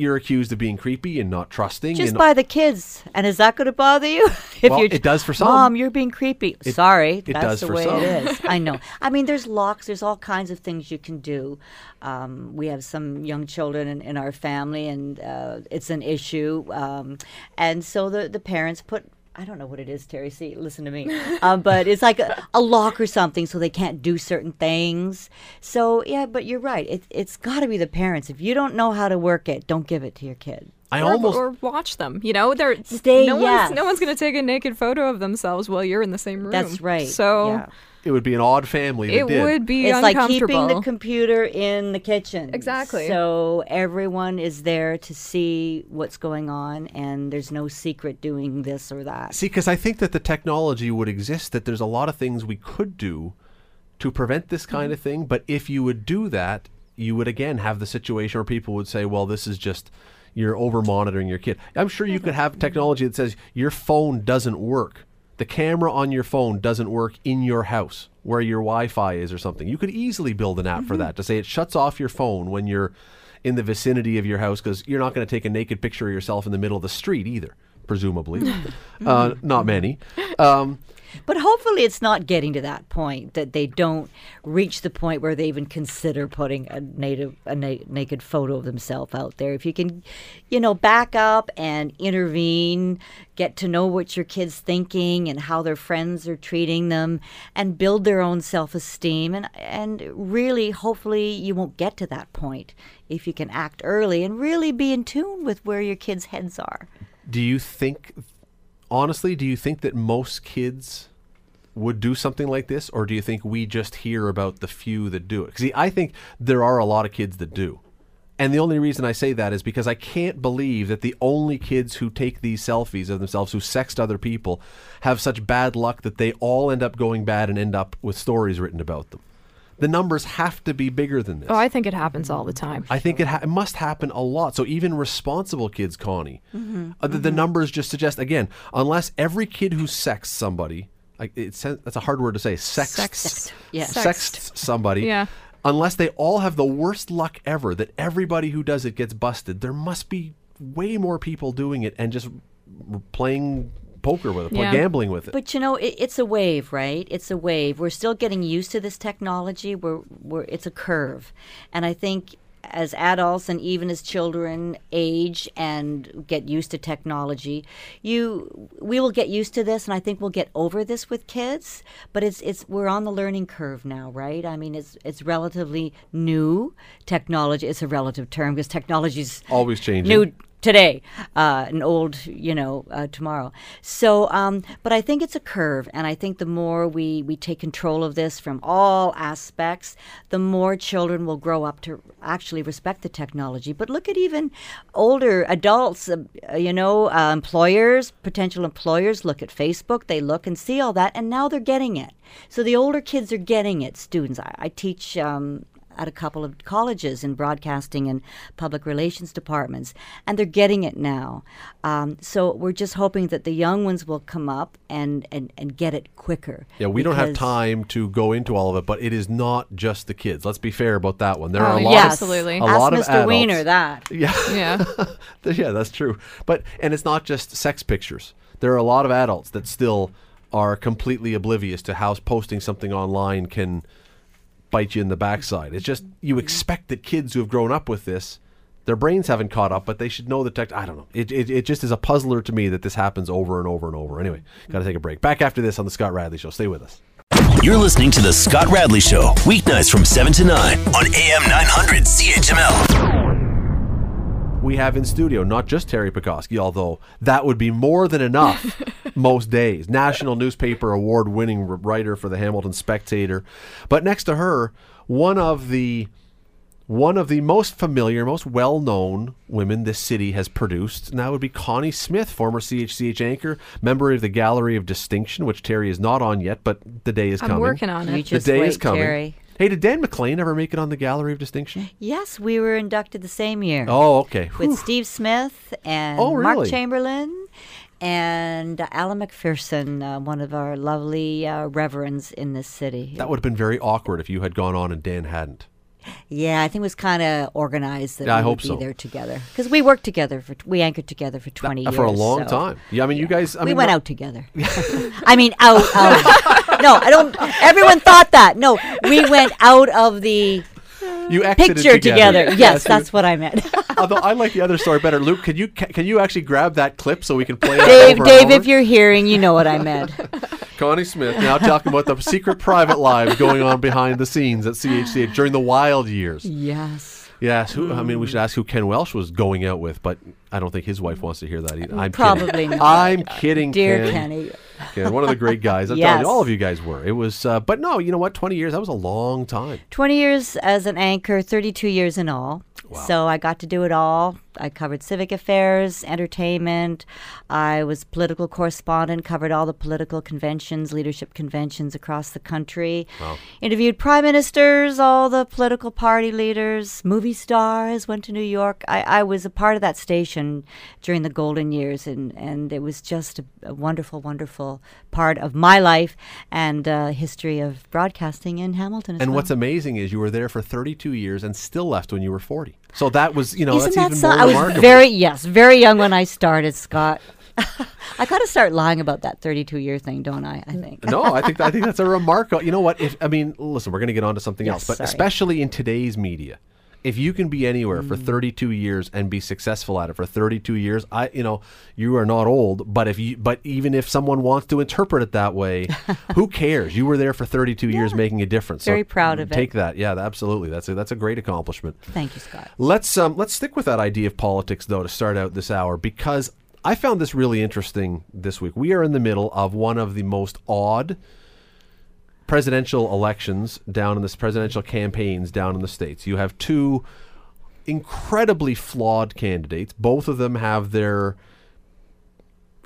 you're accused of being creepy and not trusting just and by the kids. And is that going to bother you? [LAUGHS] if Well, it does for some. Mom, you're being creepy. Sorry, it that's does the for way some. it is. [LAUGHS] I know. I mean, there's locks. There's all kinds of things you can do. Um, we have some young children in, in our family, and uh, it's an issue. Um, and so the the parents put. I don't know what it is, Teri. See, listen to me. um, but it's like a, a lock or something, so they can't do certain things. So yeah, but you're right. It, it's got to be the parents. If you don't know how to work it, don't give it to your kid. i or, almost or watch them. You know, they're Stay- No yes. one's no one's going to take a naked photo of themselves while you're in the same room. That's right. So yeah. It would be an odd family that it did. would be it's like keeping the computer in the kitchen. Exactly. So everyone is there to see what's going on, and there's no secret doing this or that. See, because I think that the technology would exist, that there's a lot of things we could do to prevent this mm-hmm. kind of thing. But if you would do that, you would again have the situation where people would say, well, this is just, you're over monitoring your kid. I'm sure you could have mm-hmm. technology that says your phone doesn't work. The camera on your phone doesn't work in your house where your Wi Fi is or something. You could easily build an app for that to say it shuts off your phone when you're in the vicinity of your house because you're not going to take a naked picture of yourself in the middle of the street either, presumably. uh, not many. Um, But hopefully, it's not getting to that point that they don't reach the point where they even consider putting a native a na- naked photo of themselves out there. If you can, you know, back up and intervene, get to know what your kids thinking and how their friends are treating them, and build their own self esteem, and and really, hopefully, you won't get to that point if you can act early and really be in tune with where your kids' heads are. do you think, honestly, do you think that most kids would do something like this, or do you think we just hear about the few that do it? See, I think there are a lot of kids that do. And the only reason I say that is because I can't believe that the only kids who take these selfies of themselves, who sext other people, have such bad luck that they all end up going bad and end up with stories written about them. The numbers have to be bigger than this. Oh, I think it happens all the time. I think it, ha- it must happen a lot. So even responsible kids, Connie, uh, the, the numbers just suggest again, unless every kid who sexts somebody, like it's that's a hard word to say, sexts, Sext. Yeah. sexts somebody, Yeah. unless they all have the worst luck ever that everybody who does it gets busted, there must be way more people doing it and just playing poker with it, Yeah. gambling with it. But you know, it, it's a wave, right? It's a wave. We're still getting used to this technology. We're, we're it's a curve, and I think as adults and even as children age and get used to technology, you we will get used to this, and I think we'll get over this with kids. But it's it's we're on the learning curve now, right? I mean, it's it's relatively new technology. It's a relative term because technology's Always changing. new today, uh, and old, you know, uh, tomorrow. So, um, but I think it's a curve, and I think the more we we take control of this from all aspects, the more children will grow up to actually respect the technology. But look at even older adults, uh, you know, uh, employers, potential employers look at Facebook, they look and see all that, and now they're getting it. So the older kids are getting it. Students, I, I teach. Um, at a couple of colleges in broadcasting and public relations departments, and they're getting it now. Um, so we're just hoping that the young ones will come up and, and, and get it quicker. Yeah, we don't have time to go into all of it, but it is not just the kids. Let's be fair about that one. There are Oh, a lot yeah, of absolutely. a Ask lot of Mr. adults. Weiner that. [LAUGHS] Yeah, Yeah. [LAUGHS] yeah, that's true. But and it's not just sex pictures. There are a lot of adults that still are completely oblivious to how posting something online can bite you in the backside. It's just you expect that kids who have grown up with this, their brains haven't caught up, but they should know the tech. I don't know. It, it, it just is a puzzler to me that this happens over and over and over. Anyway, got to take a break. Back after this on the Scott Radley Show. Stay with us. You're listening to The Scott Radley Show, weeknights from 7 to 9 on AM 900 CHML. We have in studio not just Teri Pecoskie, although that would be more than enough [LAUGHS] most days. National newspaper award winning writer for the Hamilton Spectator. But next to her, one of the one of the most familiar, most well-known women this city has produced, and that would be Connie Smith, former CHCH anchor, member of the Gallery of Distinction, which Teri is not on yet, but the day is I'm coming. working on You it. The just day wait, is coming. Teri. Hey, did Dan McLean ever make it on the Gallery of Distinction? Yes, we were inducted the same year. Oh, okay. with Whew. Steve Smith and Oh, Mark? Chamberlain and Alan McPherson, uh, one of our lovely uh, reverends in this city. That would have been very awkward if you had gone on and Dan hadn't. Yeah, I think it was kind of organized that Yeah, I we hope would be so. there together because we worked together for we anchored together for twenty Uh, years for a long so- time. Yeah, I mean, you guys. I we mean, went out together. [LAUGHS] I mean, out of. no, I don't. Everyone thought that. No, we went out of the You exited picture together. Yes, Yes, that's what I meant. [LAUGHS] Although I like the other story better. Luke, can you can you actually grab that clip so we can play it? Dave, over Dave, if you're hearing, you know what I meant. [LAUGHS] Connie Smith now talking about the secret private lives going on behind the scenes at CHCH during the wild years. Yes. Yes, who, I mean, we should mm. ask who Ken Welsh was going out with, but I don't think his wife wants to hear that either. I'm Probably kidding. not. I'm kidding, Dear Ken. Kenny. Ken, one of the great guys. I'm Yes. telling you, all of you guys were. It was, uh, but no, you know what? Twenty years. That was a long time. 20 years as an anchor, 32 years in all. So I got to do it all. I covered civic affairs, entertainment. I was political correspondent, covered all the political conventions, leadership conventions across the country. Interviewed prime ministers, all the political party leaders, movie stars, went to New York. I, I was a part of that station during the golden years, and, and it was just a, a wonderful, wonderful part of my life and uh, history of broadcasting in Hamilton. And well. what's amazing is you were there for 32 years and still left when you were 40. So that was, you know, Isn't that's that even so? more I was very yes, very young when I started, Scott. [LAUGHS] I got to start lying about that 32 year thing, don't I? I think. no, I think I think [LAUGHS] that's a remarkable. You know what? If I mean, listen, we're going to get on to something Yes, else, but sorry. especially in today's media, if you can be anywhere Mm. for 32 years and be successful at it for 32 years, I, you know, you are not old. But if you, but even if someone wants to interpret it that way, [LAUGHS] who cares? You were there for 32 years, making a difference. Very proud of it. Take that. Yeah, absolutely. That's a, that's a great accomplishment. Thank you, Scott. Let's um, let's stick with that idea of politics though to start out this hour because I found this really interesting this week. We are in the middle of one of the most odd presidential elections down in this presidential campaigns down in the states. You have two incredibly flawed candidates. Both of them have their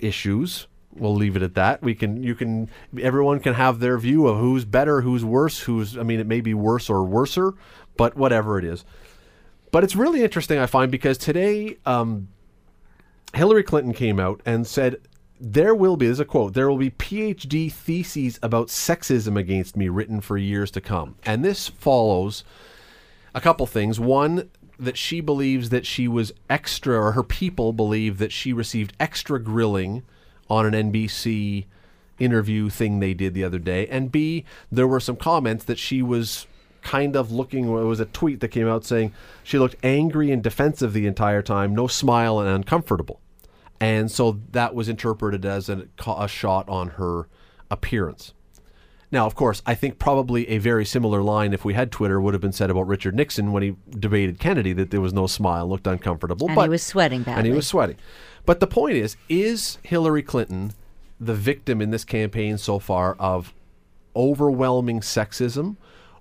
issues. We'll leave it at that. We can, you can, everyone can have their view of who's better, who's worse, who's. I mean, it may be worse or worser, but whatever it is. But it's really interesting, I find, because today um, Hillary Clinton came out and said there will be, there's a quote, there will be PhD theses about sexism against me written for years to come. And this follows a couple things. One, that she believes that she was extra, or her people believe that she received extra grilling on an NBC interview thing they did the other day. And B, there were some comments that she was kind of looking, it was a tweet that came out saying she looked angry and defensive the entire time, no smile and uncomfortable. And so that was interpreted as a, a shot on her appearance. Now, of course, I think probably a very similar line, if we had Twitter, would have been said about Richard Nixon when he debated Kennedy that there was no smile, looked uncomfortable. And but, he was sweating badly. And he was sweating. But the point is, is Hillary Clinton the victim in this campaign so far of overwhelming sexism?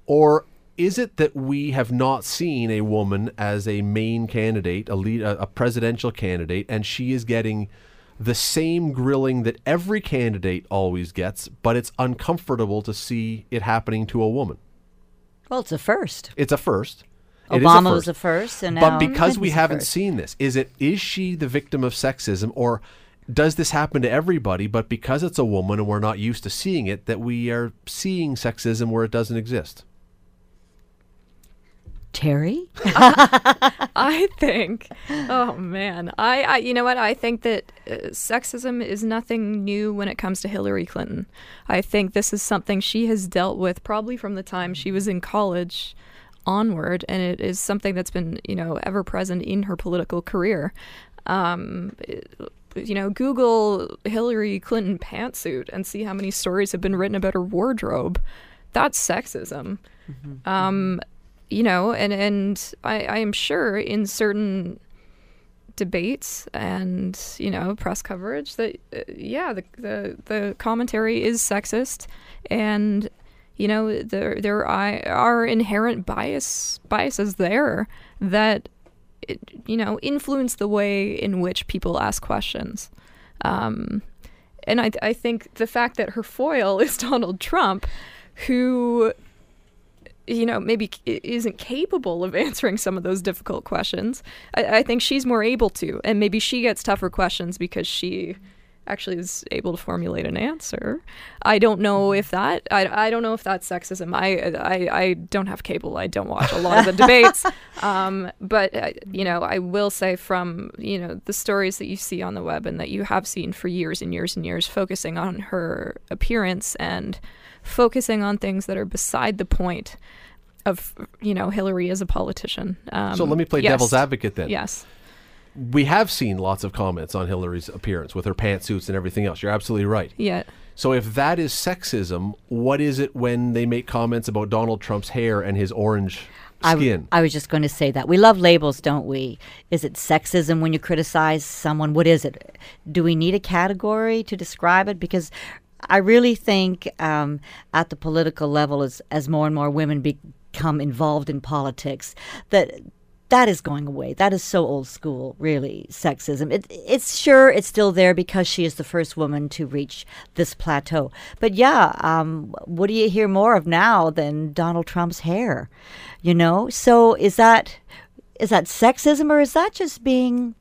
Or is it that we have not seen a woman as a main candidate, a lead, a, a presidential candidate, and she is getting the same grilling that every candidate always gets, but it's uncomfortable to see it happening to a woman. Well, it's a first. It's a first. It Obama a was a first, and but because we haven't seen this, is it is she the victim of sexism, or does this happen to everybody? But because it's a woman and we're not used to seeing it, that we are seeing sexism where it doesn't exist. Teri? [LAUGHS] I think, oh man, I, I, you know what? I think that uh, sexism is nothing new when it comes to Hillary Clinton. I think this is something she has dealt with probably from the time she was in college onward, and it is something that's been, you know, ever present in her political career. Um, it- you know, Google Hillary Clinton pantsuit and see how many stories have been written about her wardrobe. That's sexism. Um, you know, and and I, I am sure in certain debates and you know press coverage that uh, yeah the, the the commentary is sexist and you know there there are, inherent bias biases there that it, you know influence the way in which people ask questions. Um, and I, I think the fact that her foil [LAUGHS] is Donald Trump who you know, maybe isn't capable of [LAUGHS] answering some of those difficult questions. I, I think she's more able to, and maybe she gets tougher questions because she actually is able to formulate an answer. I don't know if that. I, I don't know if that's sexism. I, I I don't have cable. I don't watch a lot of the debates. [LAUGHS] Um, but uh, you know, I will say from you know the stories that you see on the web and that you have seen for years and years and years, focusing on her appearance and focusing on things that are beside the point of you know Hillary as a politician. Um, So let me play yes. devil's advocate then. Yes. We have seen lots of comments on Hillary's appearance with her pantsuits and everything else. You're absolutely right. Yeah. So if that is sexism, what is it when they make comments about Donald Trump's hair and his orange I, w- skin? I was just going to say that. We love labels, don't we? Is it sexism when you criticize someone? What is it? Do we need a category to describe it? Because I really think um, at the political level, as, as more and more women become involved in politics, that that is going away. That is so old school, really, sexism. It, it's sure it's still there because she is the first woman to reach this plateau. But yeah, um, what do you hear more of now than Donald Trump's hair? You know, so is that is that sexism or is that just being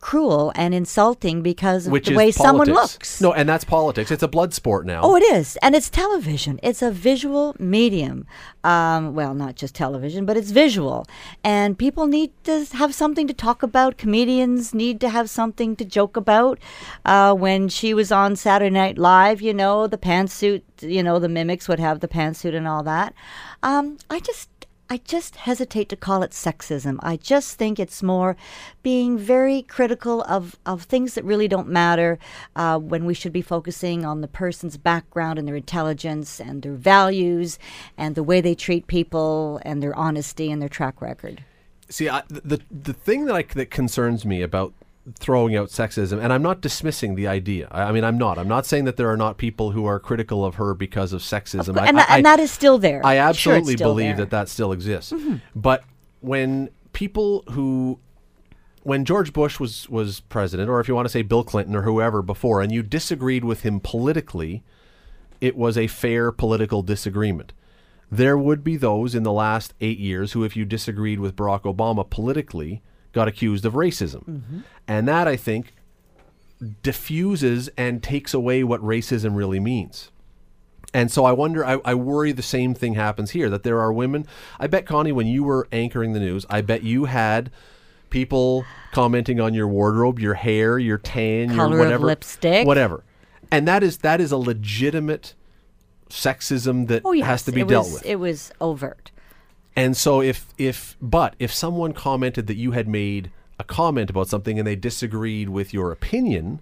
cruel and insulting because of Which the is way someone politics. looks? No, and that's politics. It's a blood sport now. Oh, it is, and it's television. It's a visual medium. Um, well, not just television, but it's visual, and people need to have something to talk about. Comedians need to have something to joke about. Uh, when she was on Saturday Night Live, you know, the pantsuit, you know, the mimics would have the pantsuit and all that. Um, I just. I just hesitate to call it sexism. I just think it's more being very critical of, of things that really don't matter uh, when we should be focusing on the person's background and their intelligence and their values and the way they treat people and their honesty and their track record. See, I, the the thing that I, that concerns me about throwing out sexism, and I'm not dismissing the idea. I, I mean, I'm not. I'm not saying that there are not people who are critical of her because of sexism. I- and, I, and that is still there. I absolutely still believe there. that that still exists. Mm-hmm. But when people who when George Bush was was president or if you want to say Bill Clinton or whoever before and you disagreed with him politically, it was a fair political disagreement. There would be those in the last 8 years who if you disagreed with Barack Obama politically got accused of racism. Mm-hmm. And that I think diffuses and takes away what racism really means. And so I wonder, I, I worry the same thing happens here that there are women. I bet, Connie, when you were anchoring the news, I bet you had people commenting on your wardrobe, your hair, your tan, Color your of whatever, lipstick. whatever. And that is that is a legitimate sexism that Oh yes, has to be it dealt was, with. It was overt. And so if if but if someone commented that you had made a comment about something and they disagreed with your opinion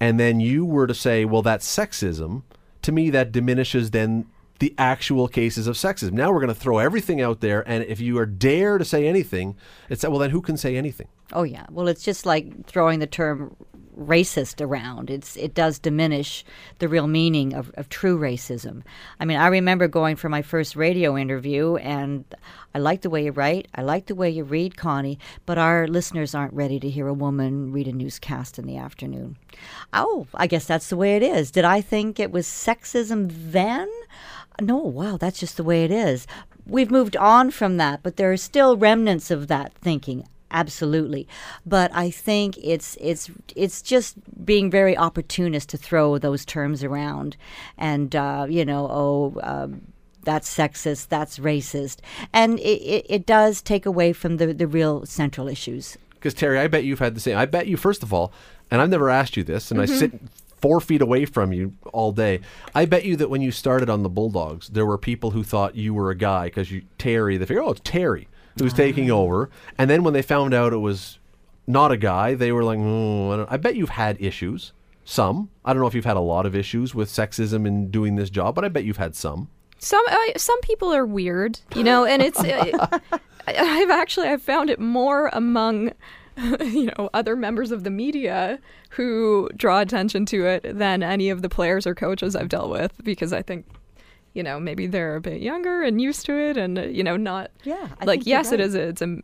and then you were to say, well that's sexism, to me that diminishes then the actual cases of sexism. Now we're going to throw everything out there and if you are dare to say anything, it's well then who can say anything? Oh yeah. Well, it's just like throwing the term racist around. It's it does diminish the real meaning of, of true racism. I mean, I remember going for my first radio interview and I like the way you write, I like the way you read, Connie, but our listeners aren't ready to hear a woman read a newscast in the afternoon. Oh, I guess that's the way it is. Did I think it was sexism then? No, wow, that's just the way it is. We've moved on from that, but there are still remnants of that thinking absolutely but i think it's it's it's just being very opportunist to throw those terms around and uh, you know oh um, that's sexist that's racist and it, it, it does take away from the, the real central issues Because Teri, I bet you've had the same. I bet you, first of all, and I've never asked you this, and I Mm-hmm. sit four feet away from you all day. I bet you that when you started on the Bulldogs, there were people who thought you were a guy because you Teri. They figure, oh, it's Who's taking over. And then when they found out it was not a guy, they were like, oh, I, don't, I bet you've had issues. Some. I don't know if you've had a lot of issues with sexism in doing this job, but I bet you've had some. Some uh, some people are weird, you know, and it's. Uh, [LAUGHS] I've actually I've found it more among, [LAUGHS] you know, other members of the media who draw attention to it than any of the players or coaches I've dealt with because I think, you know, maybe they're a bit younger and used to it, and uh, you know, not. Yeah, I like yes, it right. is. A, it's a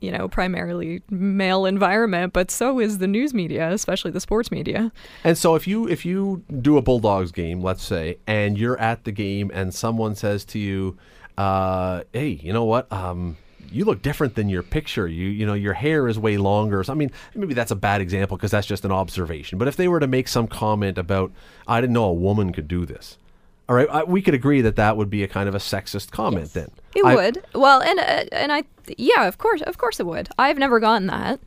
you know primarily male environment, but so is the news media, especially the sports media. And so if you if you do a Bulldogs game, let's say, and you're at the game and someone says to you, uh, "Hey, you know what? Um, you look different than your picture. You you know your hair is way longer." So I mean, maybe that's a bad example because that's just an observation. But if they were to make some comment about, "I didn't know a woman could do this," all right, I, we could agree that that would be a kind of a sexist comment. Then It I- would. Well, and uh, and I yeah, of course, of course it would. I've never gotten that,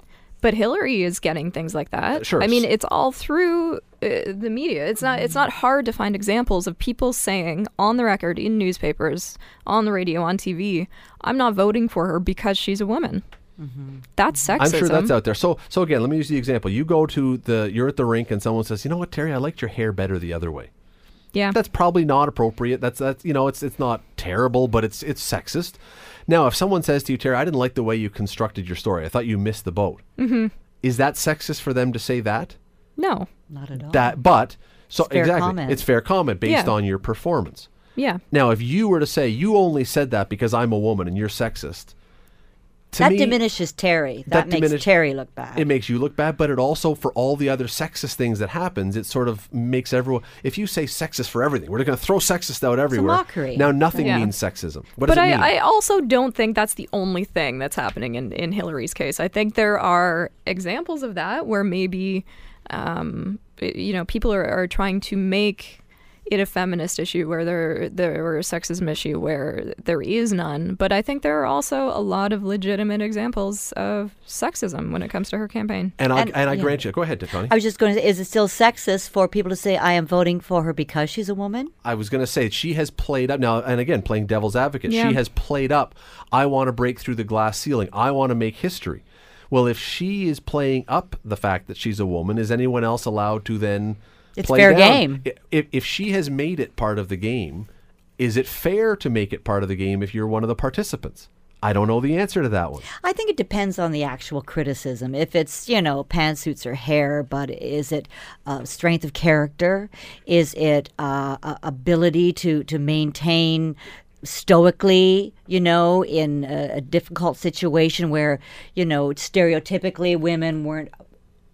but Hillary is getting things like that. Sure. I mean, it's all through uh, the media. It's not it's not hard to find examples of people saying on the record in newspapers, on the radio, on TV, "I'm not voting for her because she's a woman." That's sexism. I'm sure that's out there. So so again, let me use the example. You go to the you're at the rink and someone says, "You know what, Teri? I liked your hair better the other way." Yeah. that's probably not appropriate. That's that's you know it's it's not terrible, but it's it's sexist. Now, if someone says to you, Teri, I didn't like the way you constructed your story. I thought you missed the boat. Mm-hmm. Is that sexist for them to say that? no. not at all That, but so It's exactly, comment. it's fair comment based Yeah. on your performance. Yeah. Now, if you were to say you only said that because I'm a woman and you're sexist, to that me, diminishes terry that, that makes diminish- terry look bad it makes you look bad, but it also for all the other sexist things that happens, it sort of makes everyone. If you say sexist for everything, we're going to throw sexist out everywhere. mockery. Now nothing Yeah. means sexism. What but does it mean? I, I also don't think that's the only thing that's happening in, in Hillary's case. I think there are examples of that where maybe, um, you know, people are, are trying to make it a feminist issue where there there or a sexism issue where there is none. But I think there are also a lot of legitimate examples of sexism when it comes to her campaign. and I and- and, I yeah. grant you. Go ahead, Tony. i was just going to say is it still sexist for people to say i am voting for her because she's a woman I was going to say she has played up now, and again, playing devil's advocate, Yeah. she has played up. I want to break through the glass ceiling. I want to make history. Well, if she is playing up the fact that she's a woman, is anyone else allowed to then? It's fair down? game. If if she has made it part of the game, is it fair to make it part of the game if you're one of the participants? I don't know the answer to that one. I think it depends on the actual criticism. If it's, you know, pantsuits or hair, but is it uh, strength of character? Is it uh, ability to, to maintain stoically, you know, in a, a difficult situation where, you know, stereotypically women weren't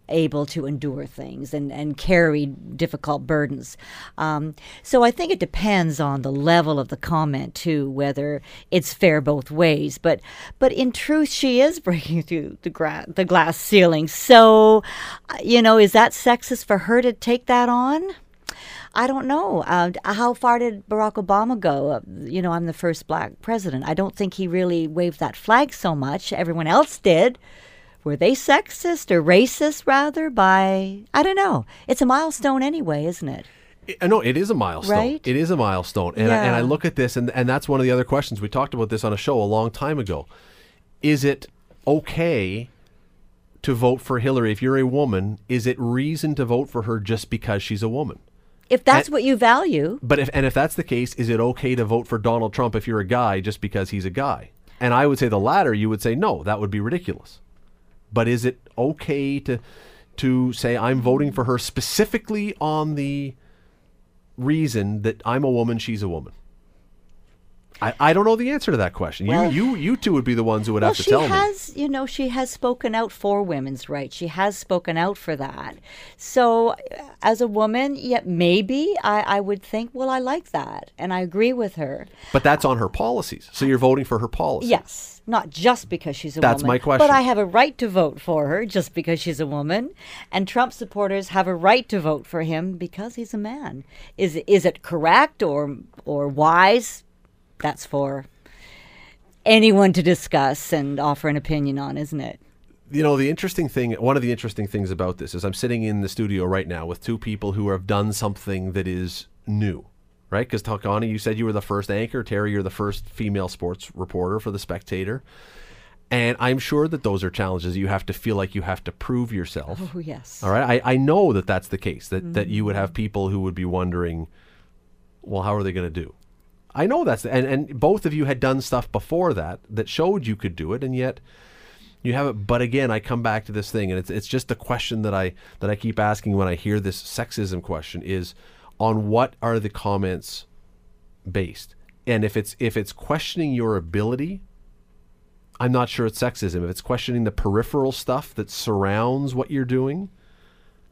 able to endure things and, and carry difficult burdens. Um, so I think it depends on the level of the comment too, whether it's fair both ways. But but in truth, she is [LAUGHS] breaking through the gra- the glass ceiling. So, uh, you know, is that sexist for her to take that on? I don't know. Uh, how far did Barack Obama go? Uh, you know, I'm the first black president. I don't think he really waved that flag so much. Everyone else did. Were they sexist or racist, rather? By, I don't know. It's a milestone anyway, isn't it? Uh, no, it is a milestone. Right? It is a milestone, and I, and I look at this, and and that's one of the other questions we talked about this on a show a long time ago. Is it okay to vote for Hillary if you're a woman? Is it reason to vote for her just because she's a woman? If that's And- what you value, But if and if that's the case, is it okay to vote for Donald Trump if you're a guy just because he's a guy? And I would say the latter. You would say no, that would be ridiculous. But is it okay to to say I'm voting for her specifically on the reason that I'm a woman, she's a woman? I, I don't know the answer to that question. Well- you you you two would be the ones who would well, have to tell me. She has, you know, she has spoken out for women's rights. She has spoken out for that. So, uh, as a woman, yeah, maybe I, I would think, well, I like that, and I agree with her. But that's on her policies. So you're voting for her policy. Yes, not just because she's a That's woman. That's my question. But I have a right to vote for her just because she's a woman, and Trump supporters have a right to vote for him because he's a man. Is is it correct or or wise? That's for anyone to discuss and offer an opinion on, isn't it? you know the interesting thing one of the interesting things about this is i'm sitting in the studio right now with two people who have done something that is new right? Because Talkani, you said you were the first anchor. Teri you're the first female sports reporter for the spectator. And i'm sure that those are challenges you have to feel like you have to prove yourself. Oh yes. all right? I, I know that that's the case that, that you would mm-hmm. have people who would be wondering well how are they going to do i know that's the, and, and both of you had done stuff before that that showed you could do it and yet you have it but again i come back to this thing and it's, it's just the question that i that i keep asking when i hear this sexism question is on what are the comments based? And if it's if it's questioning your ability i'm not sure it's sexism. If it's questioning the peripheral stuff that surrounds what you're doing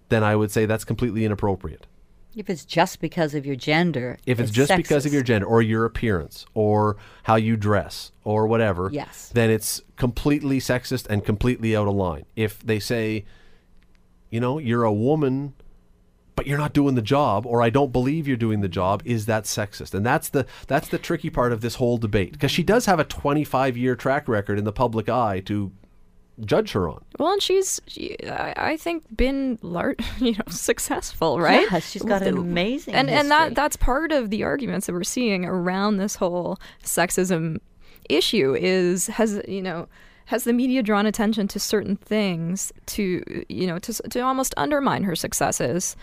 then i would say that's completely inappropriate If it's just because of your gender, if it's, just because of your gender or your appearance or how you dress or whatever, Yes. then it's completely sexist and completely out of line. If they say, you know, you're a woman, but you're not doing the job, or I don't believe you're doing the job, is that sexist? And that's the that's the tricky part of this whole debate because she does have a 25 year track record in the public eye to judge her on. Well, and she's, she, I, I think, been lar- [LAUGHS] you know successful, right? Yeah, she's got an amazing and and that that's part of the arguments that we're seeing around this whole sexism issue is has you know has the media drawn attention to certain things to you know to to almost undermine her successes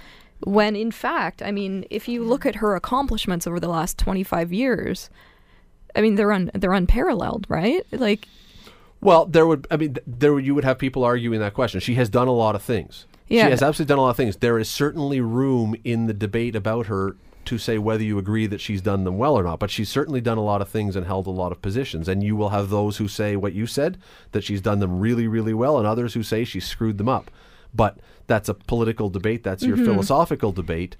when in fact I mean if you look at her accomplishments over the last 25 years I mean they're un, they're unparalleled right like Well, there would I mean there you would have people arguing that question. She has done a lot of things. Yeah. She has absolutely done a lot of things. There is certainly room in the debate about her to say whether you agree that she's done them well or not. But she's certainly done a lot of things and held a lot of positions. And you will have those who say what you said, that she's done them really, really well, and others who say she screwed them up. But that's a political debate. That's your mm-hmm. philosophical debate.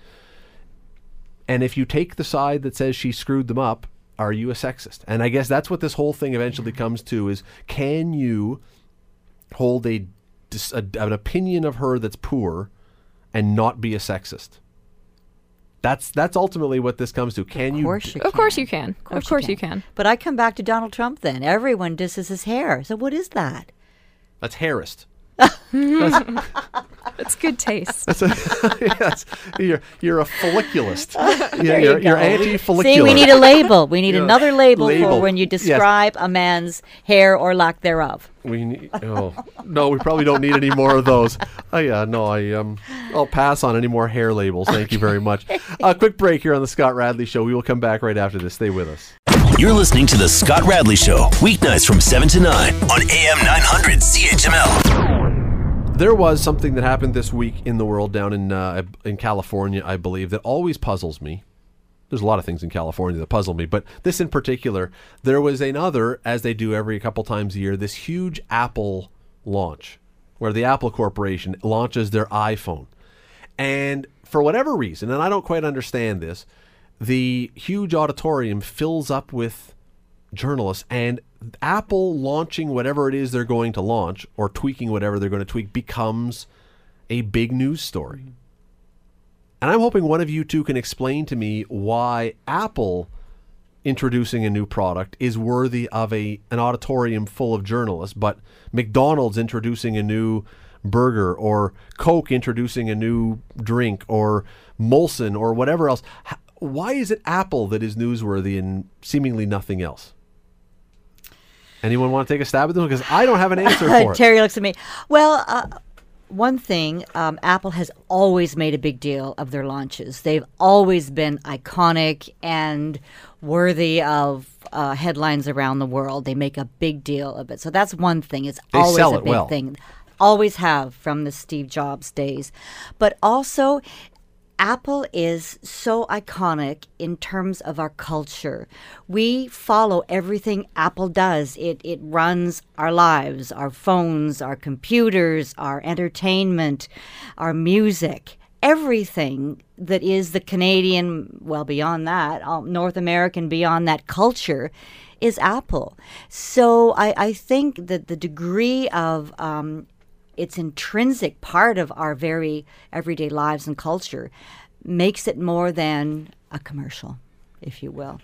And if you take the side that says she screwed them up, are you a sexist? And I guess that's what this whole thing eventually comes to is can you hold a, a an opinion of her that's poor and not be a sexist? That's that's ultimately what this comes to. Can Of you course you of course you can Of course, of course you can But I come back to Donald Trump then. Everyone disses his hair. So what is that? That's [LAUGHS] Harrist. it's good taste [LAUGHS] yes, you're you're a folliculist. you're [LAUGHS] There you're, you you're go. anti-follicular. See, we need a label. We need Yeah. another label, Label. for when you Yes. describe a man's hair or lack thereof. We need, oh no, we probably don't need any more of those. Oh yeah, no, I um, I'll pass on any more hair labels. Thank you very much. A quick break here on the Scott Radley Show. We will come back right after this. Stay with us. You're listening to The Scott Radley Show, weeknights from 7 to 9 on AM 900 CHML. There was something that happened this week in the world down in uh, in California, I believe, that always puzzles me. There's a lot of things in California that puzzle me, but this in particular, there was another, as they do every couple times a year, this huge Apple launch where the Apple Corporation launches their iPhone. And for whatever reason, and I don't quite understand this, the huge auditorium fills up with journalists and Apple launching whatever it is they're going to launch or tweaking whatever they're going to tweak becomes a big news story. Mm-hmm. And I'm hoping one of you two can explain to me why Apple introducing a new product is worthy of a an auditorium full of journalists, but McDonald's introducing a new burger or Coke introducing a new drink or Molson or whatever else. Why is it Apple that is newsworthy and seemingly nothing else? Anyone want to take a stab at this? Because I don't have an answer [LAUGHS] for it. Teri looks at me. Well, uh, one thing, um, Apple has always made a big deal of their launches. They've always been iconic and worthy of uh, headlines around the world. They make a big deal of it. So that's one thing. It's They always a big well. thing. Always have from the Steve Jobs days. But also, Apple is so iconic in terms of our culture. We follow everything Apple does. It it runs our lives, our phones, our computers, our entertainment, our music, everything that is the Canadian, well beyond that, uh, North American beyond that culture is Apple. So I, I think that the degree of um, its intrinsic part of our very everyday lives and culture makes it more than a commercial, if you will.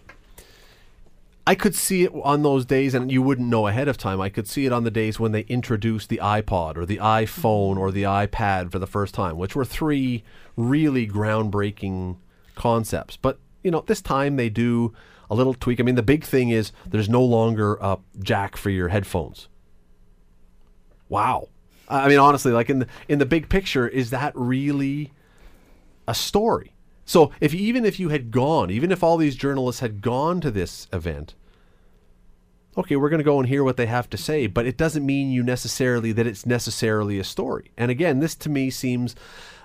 I could see it on those days, and you wouldn't know ahead of time. I could see it on the days when they introduced the iPod or the iPhone or the iPad for the first time, which were three really groundbreaking concepts. But, you know, this time they do a little tweak. I mean, the big thing is there's no longer a jack for your headphones. Wow. I mean, honestly, like in the in the big picture, is that really a story? So if even if you had gone, even if all these journalists had gone to this event, okay, we're going to go and hear what they have to say, but it doesn't mean you necessarily that it's necessarily a story. And again, this to me seems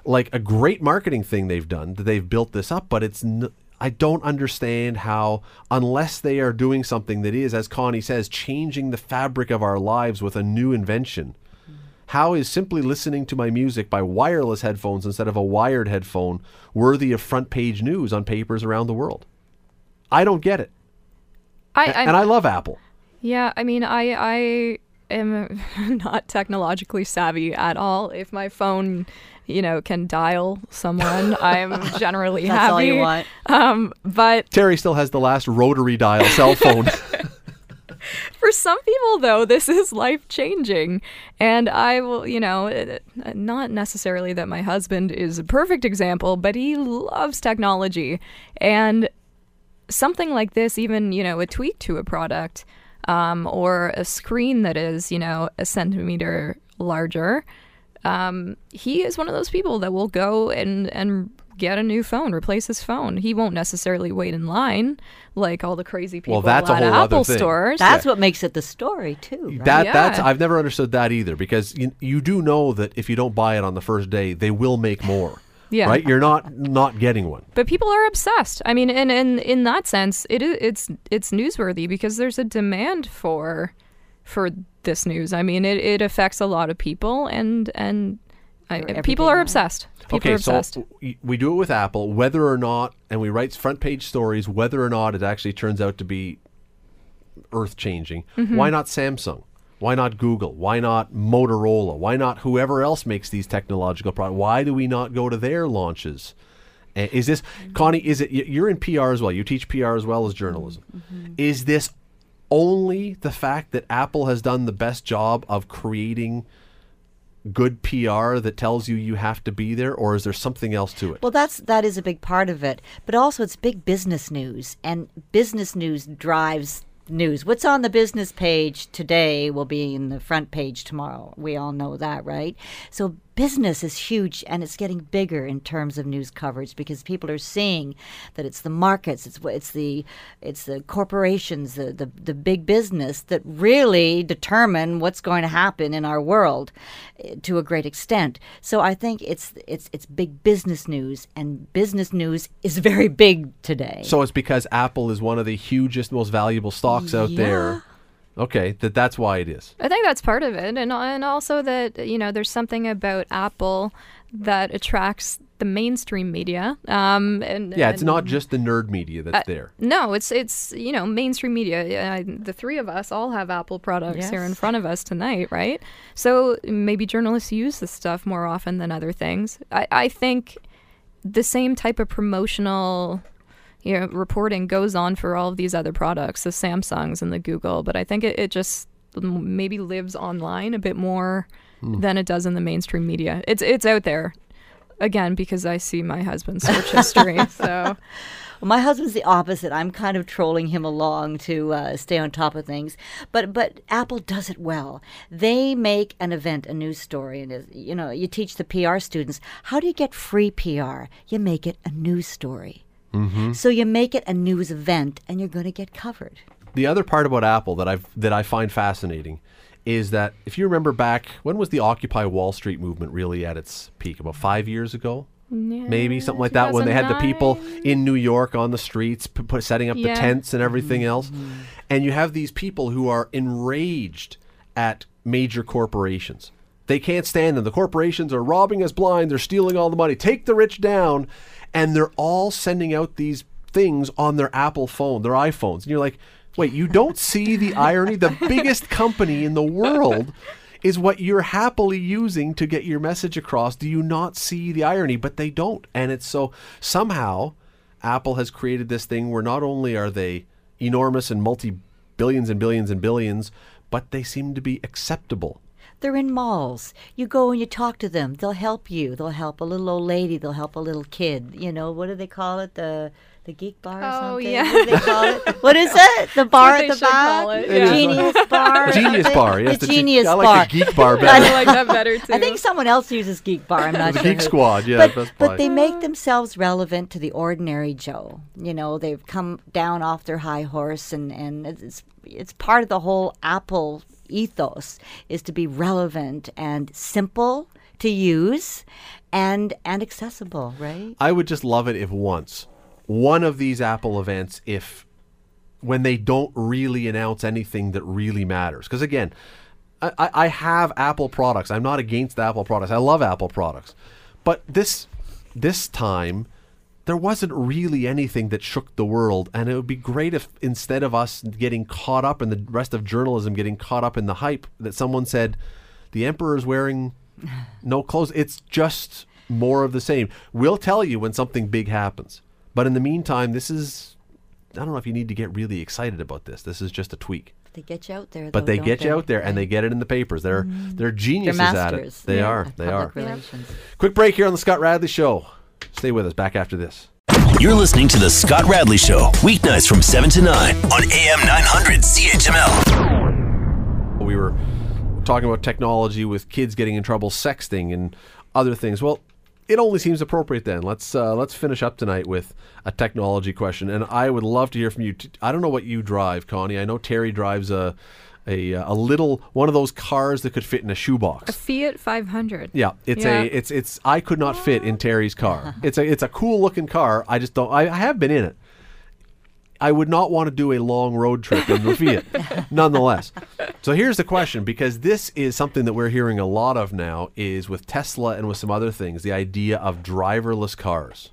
like a great marketing thing they've done that they've built this up, but it's n- I don't understand how unless they are doing something that is as Connie says changing the fabric of our lives with a new invention. How is simply listening to my music by wireless headphones instead of a wired headphone worthy of front page news on papers around the world? I don't get it. I, A- I'm- and I love Apple. Yeah, I mean, I I am [LAUGHS] not technologically savvy at all. If my phone, you know, can dial someone, [LAUGHS] I'm generally That's happy. all you want. Um, but Teri still has the last rotary dial cell phone. [LAUGHS] [LAUGHS] for some people, though, this is life changing, and I will, you know, it- not necessarily that my husband is a perfect example, but he loves technology, and something like this, even you know, a tweak to a product, um, or a screen that is, you know, a centimeter larger. Um, he is one of those people that will go and and get a new phone, replace his phone. He won't necessarily wait in line like all the crazy people Well, that's a at whole other Apple thing. stores. That's what makes it the story, too. Right? That Yeah. that's I've never understood that either because you, you do know that if you don't buy it on the first day, they will make more. [LAUGHS] Yeah. Right? You're not not getting one. but people are obsessed. I mean, and, and in that sense, it is it's it's newsworthy because there's a demand for for this news. I mean, it, it affects a lot of people, and and I, people are obsessed. People okay, are obsessed. so we- we do it with Apple, whether or not, and we write front page stories, whether or not it actually turns out to be earth changing. Mm-hmm. Why not Samsung? Why not Google? Why not Motorola? Why not whoever else makes these technological products? Why do we not go to their launches? Uh, Is this Connie? Is it you're in PR as well? You teach PR as well as journalism. Mm-hmm. Is this only the fact that Apple has done the best job of creating good PR that tells you you have to be there, or is there something else to it? Well, that's that is a big part of it, but also it's big business news, and business news drives news. What's on the business page today will be in the front page tomorrow. We all know that, right? So business is huge, and it's getting bigger in terms of news coverage because people are seeing that it's the markets, it's it's the it's the corporations, the, the the big business that really determine what's going to happen in our world eh, to a great extent. So I think it's it's it's big business news, and business news is very big today. So it's because Apple is one of the hugest, most valuable stocks out there. Okay, that that's why it is. I think that's part of it, and and also that you know there's something about Apple that attracts the mainstream media. Um, and Yeah, it's and- not just the nerd media that's Uh, there. No, it's it's you know mainstream media. Uh, the three of us all have Apple products here in front of us tonight, right? So maybe journalists use this stuff more often than other things. I, I think the same type of promotional you know, reporting goes on for all of these other products, the Samsungs and the Google, but I think it, it just maybe lives online a bit more than it does in the mainstream media. It's it's out there. Again, because I see my husband's search history. [LAUGHS] So Well, my husband's the opposite. I'm kind of trolling him along to uh, stay on top of things. But but Apple does it well. They make an event a news story, and is- you know you teach the PR students how do you get free PR? You make it a news story. Mm-hmm. So you make it a news event, and you're going to get covered. The other part about Apple that I that I find fascinating is that if you remember back, when was the Occupy Wall Street movement really at its peak? About five years ago, maybe something like that. When they had the people in New York on the streets, p- put, setting up the tents and everything mm-hmm. else, and you have these people who are enraged at major corporations. They can't stand them. The corporations are robbing us blind. They're stealing all the money. Take the rich down, and they're all sending out these things on their Apple phone, their iPhones, and you're like, wait, you don't see the irony? The biggest company in the world is what you're happily using to get your message across. Do you not see the irony? But they don't. And it's so somehow Apple has created this thing where not only are they enormous and multi billions and billions and billions, but they seem to be acceptable. They're in malls. You go and you talk to them. They'll help you. They'll help a little old lady. They'll help a little kid. You know what do they call it? The the geek bar or Oh, something. yeah. What do they call it? [LAUGHS] What is it? The bar at the should call back. it, It is. yeah. Genius [LAUGHS] bar. Genius bar, yes. The, ge- genius I bar. like the geek bar [LAUGHS] I better. like that better too. I think someone else uses Geek Bar. I'm not The sure. Geek who. Squad, yeah, but, Best but they make themselves relevant to the ordinary Joe. You know, they've come down off their high horse, and and it's it's part of the whole Apple ethos is to be relevant and simple to use, and and accessible. Right? I would just love it if once one of these Apple events, if when they don't really announce anything that really matters, because again, I, I have Apple products. I'm not against Apple products. I love Apple products, but this this time there wasn't really anything that shook the world, and it would be great if instead of us getting caught up in the rest of journalism getting caught up in the hype, that someone said the emperor's wearing [SIGHS] no clothes. It's just more of the same. We'll tell you when something big happens. But in the meantime, this is I don't know if you need to get really excited about this. This is just a tweak. They get you out there. But though, they get you out there and they get it in the papers. They're they're They're geniuses at it. They yeah, are. They are. relations. Quick break here on the Scott Radley show. Stay with us. Back after this. You're listening to The Scott Radley Show, weeknights from 7 to 9 on AM 900 CHML. we were talking about technology with kids getting in trouble sexting and other things. Well it only seems appropriate then. Let's uh, let's finish up tonight with a technology question. And i would love to hear from you. T- i don't know what you drive connie. I know teri drives a a, uh, a little one of those cars that could fit in a shoebox A Fiat 500. yeah, it's Yeah. a it's it's I could not fit in Teri's car. [LAUGHS] It's a it's a cool looking car. I just don't. I, I have been in it. I would not want to do a long road trip in the [LAUGHS] Fiat, nonetheless. So here's the question, because this is something that we're hearing a lot of now, is with Tesla and with some other things, the idea of driverless cars.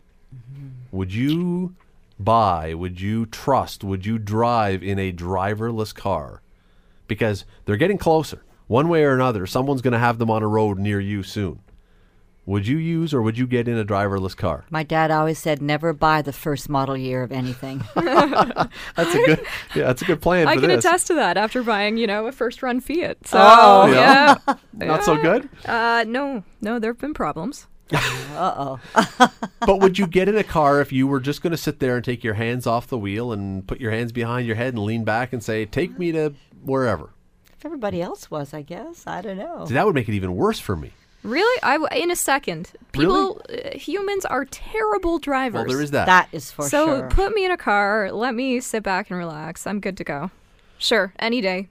Would you buy? Would you trust? Would you drive in a driverless car? Because they're getting closer. One way or another, someone's going to have them on a road near you soon. Would you use or would you get in a driverless car? My dad always said, "Never buy the first model year of anything." [LAUGHS] [LAUGHS] That's a good, yeah, that's a good plan I for can this. attest to that after buying, you know, a first run Fiat. So, Oh. yeah. [LAUGHS] Not so good. Uh, no, no, there have been problems. Uh oh. But would you get in a car if you were just going to sit there and take your hands off the wheel and put your hands behind your head and lean back and say, "Take me to wherever"? If everybody else was, I guess. I don't know. See, that would make it even worse for me. Really? I w- in a second. People, uh, humans are terrible drivers. Well, there is that. That is for so sure. So put me in a car, let me sit back and relax. I'm good to go. Sure, any day.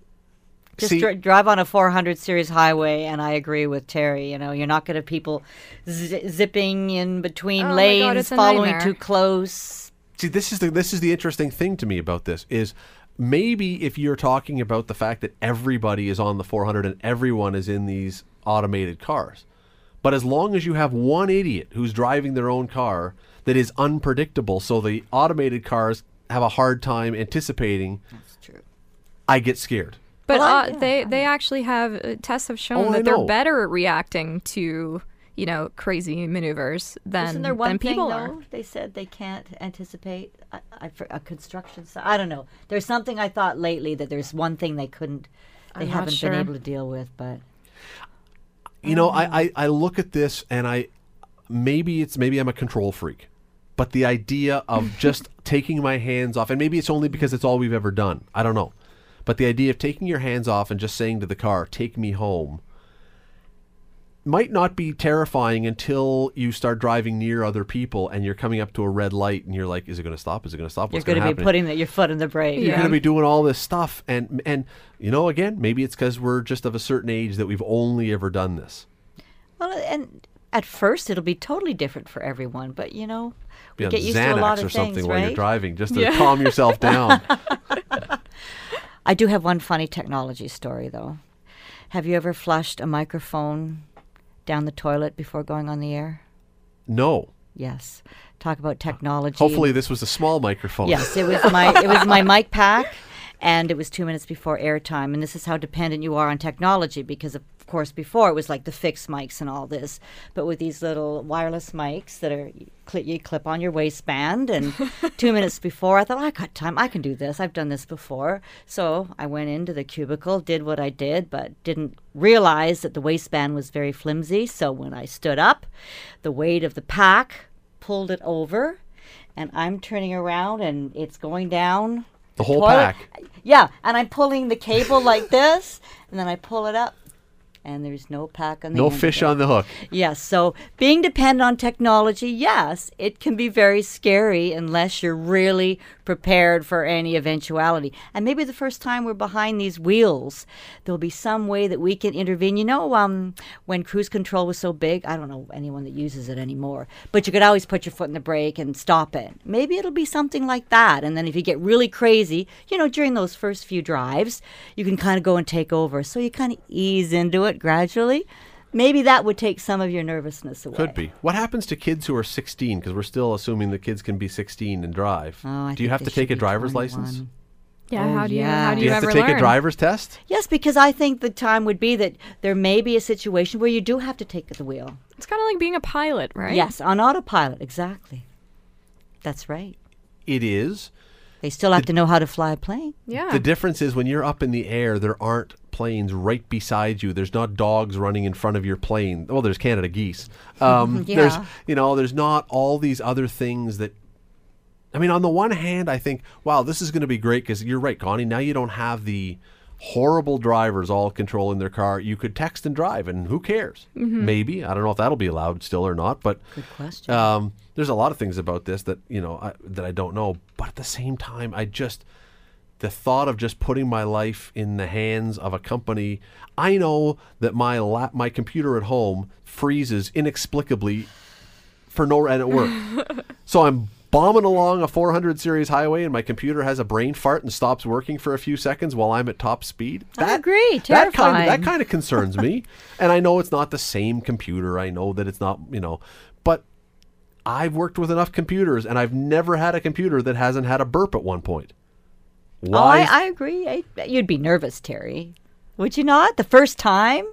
Just See- dri- drive on a 400 series highway, and I agree with Teri. You know, you're not going to people zi- zipping in between Oh my God, lanes, it's following too close. See, this is the this is the interesting thing to me about this is maybe if you're talking about the fact that everybody is on the 400 and everyone is in these automated cars. But as long as you have one idiot who's driving their own car that is unpredictable, so the automated cars have a hard time anticipating, That's true. I get scared. But Well, uh, yeah, they they actually have uh, tests have shown Oh, that they're better at reacting to you know crazy maneuvers than Isn't there one than thing people though? are. They said they can't anticipate I, I, for a construction site. I don't know. There's something I thought lately that there's one thing they couldn't, they I'm haven't sure. been able to deal with. But You know, I, um. I, I look at this and I maybe it's maybe I'm a control freak. But the idea of [LAUGHS] just taking my hands off, and maybe it's only because it's all we've ever done. I don't know. But the idea of taking your hands off and just saying to the car, take me home, might not be terrifying until you start driving near other people and you're coming up to a red light and you're like, is it going to stop? Is it going to stop? you're going to be happen? putting the, your foot in the brake. you're Yeah. going to be doing all this stuff and and you know again maybe it's because we're just of a certain age that we've only ever done this Well, and at first it'll be totally different for everyone, but you know, we be get used Xanax to a lot or of something things, while you're driving just to Yeah. calm yourself [LAUGHS] down I do have one funny technology story though. Have you ever flushed a microphone down the toilet before going on the air? no Yes. Talk about technology. hopefully this was a small microphone Yes, it was my it was my mic pack, and it was two minutes before airtime. And this is how dependent you are on technology, because of course before it was like the fixed mics and all this, but with these little wireless mics that are cl- you clip on your waistband. And [LAUGHS] two minutes before, I thought I got time, I can do this. I've done this before. So I went into the cubicle, did what I did, but didn't realize that the waistband was very flimsy. So when I stood up, the weight of the pack pulled it over and I'm turning around and it's going down. The whole toilet. pack. Yeah, and I'm pulling the cable like this, and then I pull it up, and there's no pack on the no fish on the hook Yes, so being dependent on technology, yes, it can be very scary unless you're really prepared for any eventuality. And maybe the first time we're behind these wheels, there'll be some way that we can intervene. You know, um, when cruise control was so big, I don't know anyone that uses it anymore, but you could always put your foot in the brake and stop it. Maybe it'll be something like that. And then if you get really crazy, you know, during those first few drives, you can kind of go and take over. So you kind of ease into it gradually. Maybe that would take some of your nervousness away. could be what happens to kids who are 16 because we're still assuming that kids can be 16 and drive Oh, I do you have to take a driver's 21. license Yeah, Oh, how do you yeah. how do do you, you have ever to take learn? a driver's test Yes, because I think the time would be that there may be a situation where you do have to take the wheel. It's kind of like being a pilot, right? Yes, on autopilot, exactly. That's right. it is They still have to know how to fly a plane. Yeah. The difference is when you're up in the air, there aren't planes right beside you. There's not dogs running in front of your plane. Well, there's Canada geese. Um, [LAUGHS] There's, you know, there's not all these other things that. I mean, on the one hand, I think, wow, this is going to be great because you're right, Connie. Now you don't have the horrible drivers all controlling their car. You could text and drive, and who cares? Maybe I don't know if that'll be allowed still or not, but Good question. um, there's a lot of things about this that you know I, that I don't know, but at the same time, I just the thought of just putting my life in the hands of a company. I know that my lap, my computer at home freezes inexplicably for no and at work, [LAUGHS] so I'm bombing along a 400 series highway and my computer has a brain fart and stops working for a few seconds while I'm at top speed. I agree. That kind of, that kind of concerns me. [LAUGHS] and I know it's not the same computer. I know that it's not, you know, but I've worked with enough computers and I've never had a computer that hasn't had a burp at one point. Oh, I, I agree. I, you'd be nervous, Teri. Would you not? The first time?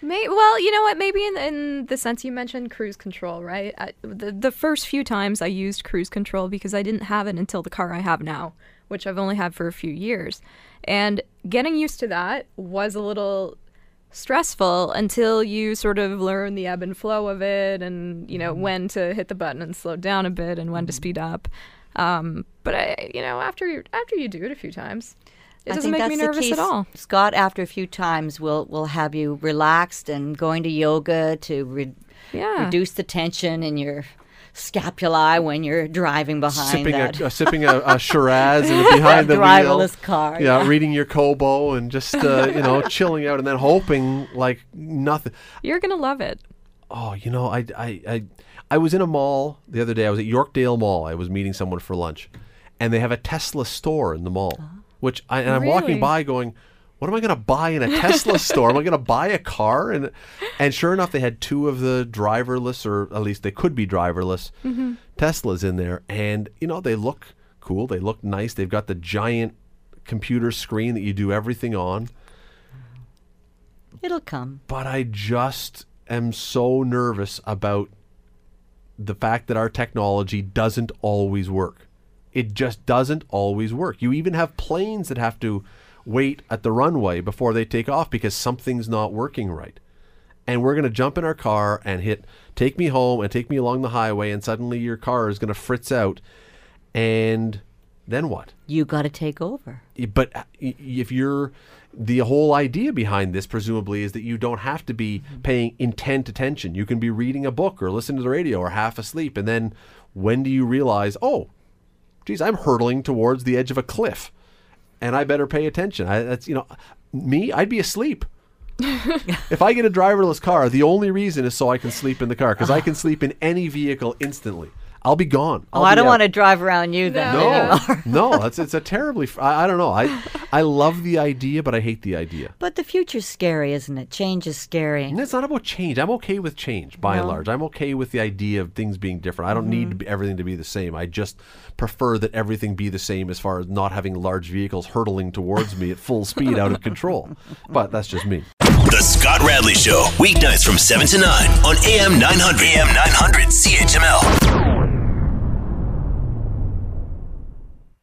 May, well, you know what? Maybe in, in the sense you mentioned cruise control, right? I, the, the first few times I used cruise control because I didn't have it until the car I have now, which I've only had for a few years. And getting used to that was a little stressful until you sort of learn the ebb and flow of it and, you know, mm-hmm. when to hit the button and slow down a bit and when to mm-hmm. speed up. Um, but I, you know, after you after you do it a few times, it I doesn't make me nervous at all. Scott, after a few times, will will have you relaxed and going to yoga to re- Yeah. reduce the tension in your scapulae when you're driving behind sipping that a, uh, sipping a, a Shiraz and [LAUGHS] behind the wheel. driverless car. Yeah, reading your Kobo and just uh, [LAUGHS] you know chilling out and then hoping like nothing. You're gonna love it. Oh, you know, I, I, I, I was in a mall the other day. I was at Yorkdale Mall. I was meeting someone for lunch, and they have a Tesla store in the mall. Ah. which I, and I'm walking by going, what am I going to buy in a Tesla [LAUGHS] store? Am I going to buy a car? And and sure enough, they had two of the driverless, or at least they could be driverless mm-hmm. Teslas in there, and you know they look cool. They look nice. They've got the giant computer screen that you do everything on. It'll come. But I just am so nervous about the fact that our technology doesn't always work. It just doesn't always work. You even have planes that have to wait at the runway before they take off because something's not working right. And we're going to jump in our car and hit take me home and take me along the highway and suddenly your car is going to fritz out and then what? You got to take over. but uh, if you're the whole idea behind this presumably is that you don't have to be mm-hmm. paying intent attention. You can be reading a book or listening to the radio or half asleep and then when do you realize oh geez i'm hurtling towards the edge of a cliff and i better pay attention. I, that's you know me i'd be asleep. [LAUGHS] If i get a driverless car the only reason is so i can sleep in the car because i can [LAUGHS] sleep in any vehicle instantly i'll be gone Oh, I'll I be don't want to drive around you then. No. No, no, it's it's a terribly. I don't know. I [LAUGHS] I love the idea, but I hate the idea. But the future's scary, isn't it? Change is scary. And it's not about change. I'm okay with change by and large. I'm okay with the idea of things being different. I don't need mm-hmm. to be, everything to be the same. I just prefer that everything be the same as far as not having large vehicles hurtling towards me at full speed out of control. [LAUGHS] But that's just me. The Scott Radley Show, weeknights from 7 to 9 on AM 900. AM 900 CHML.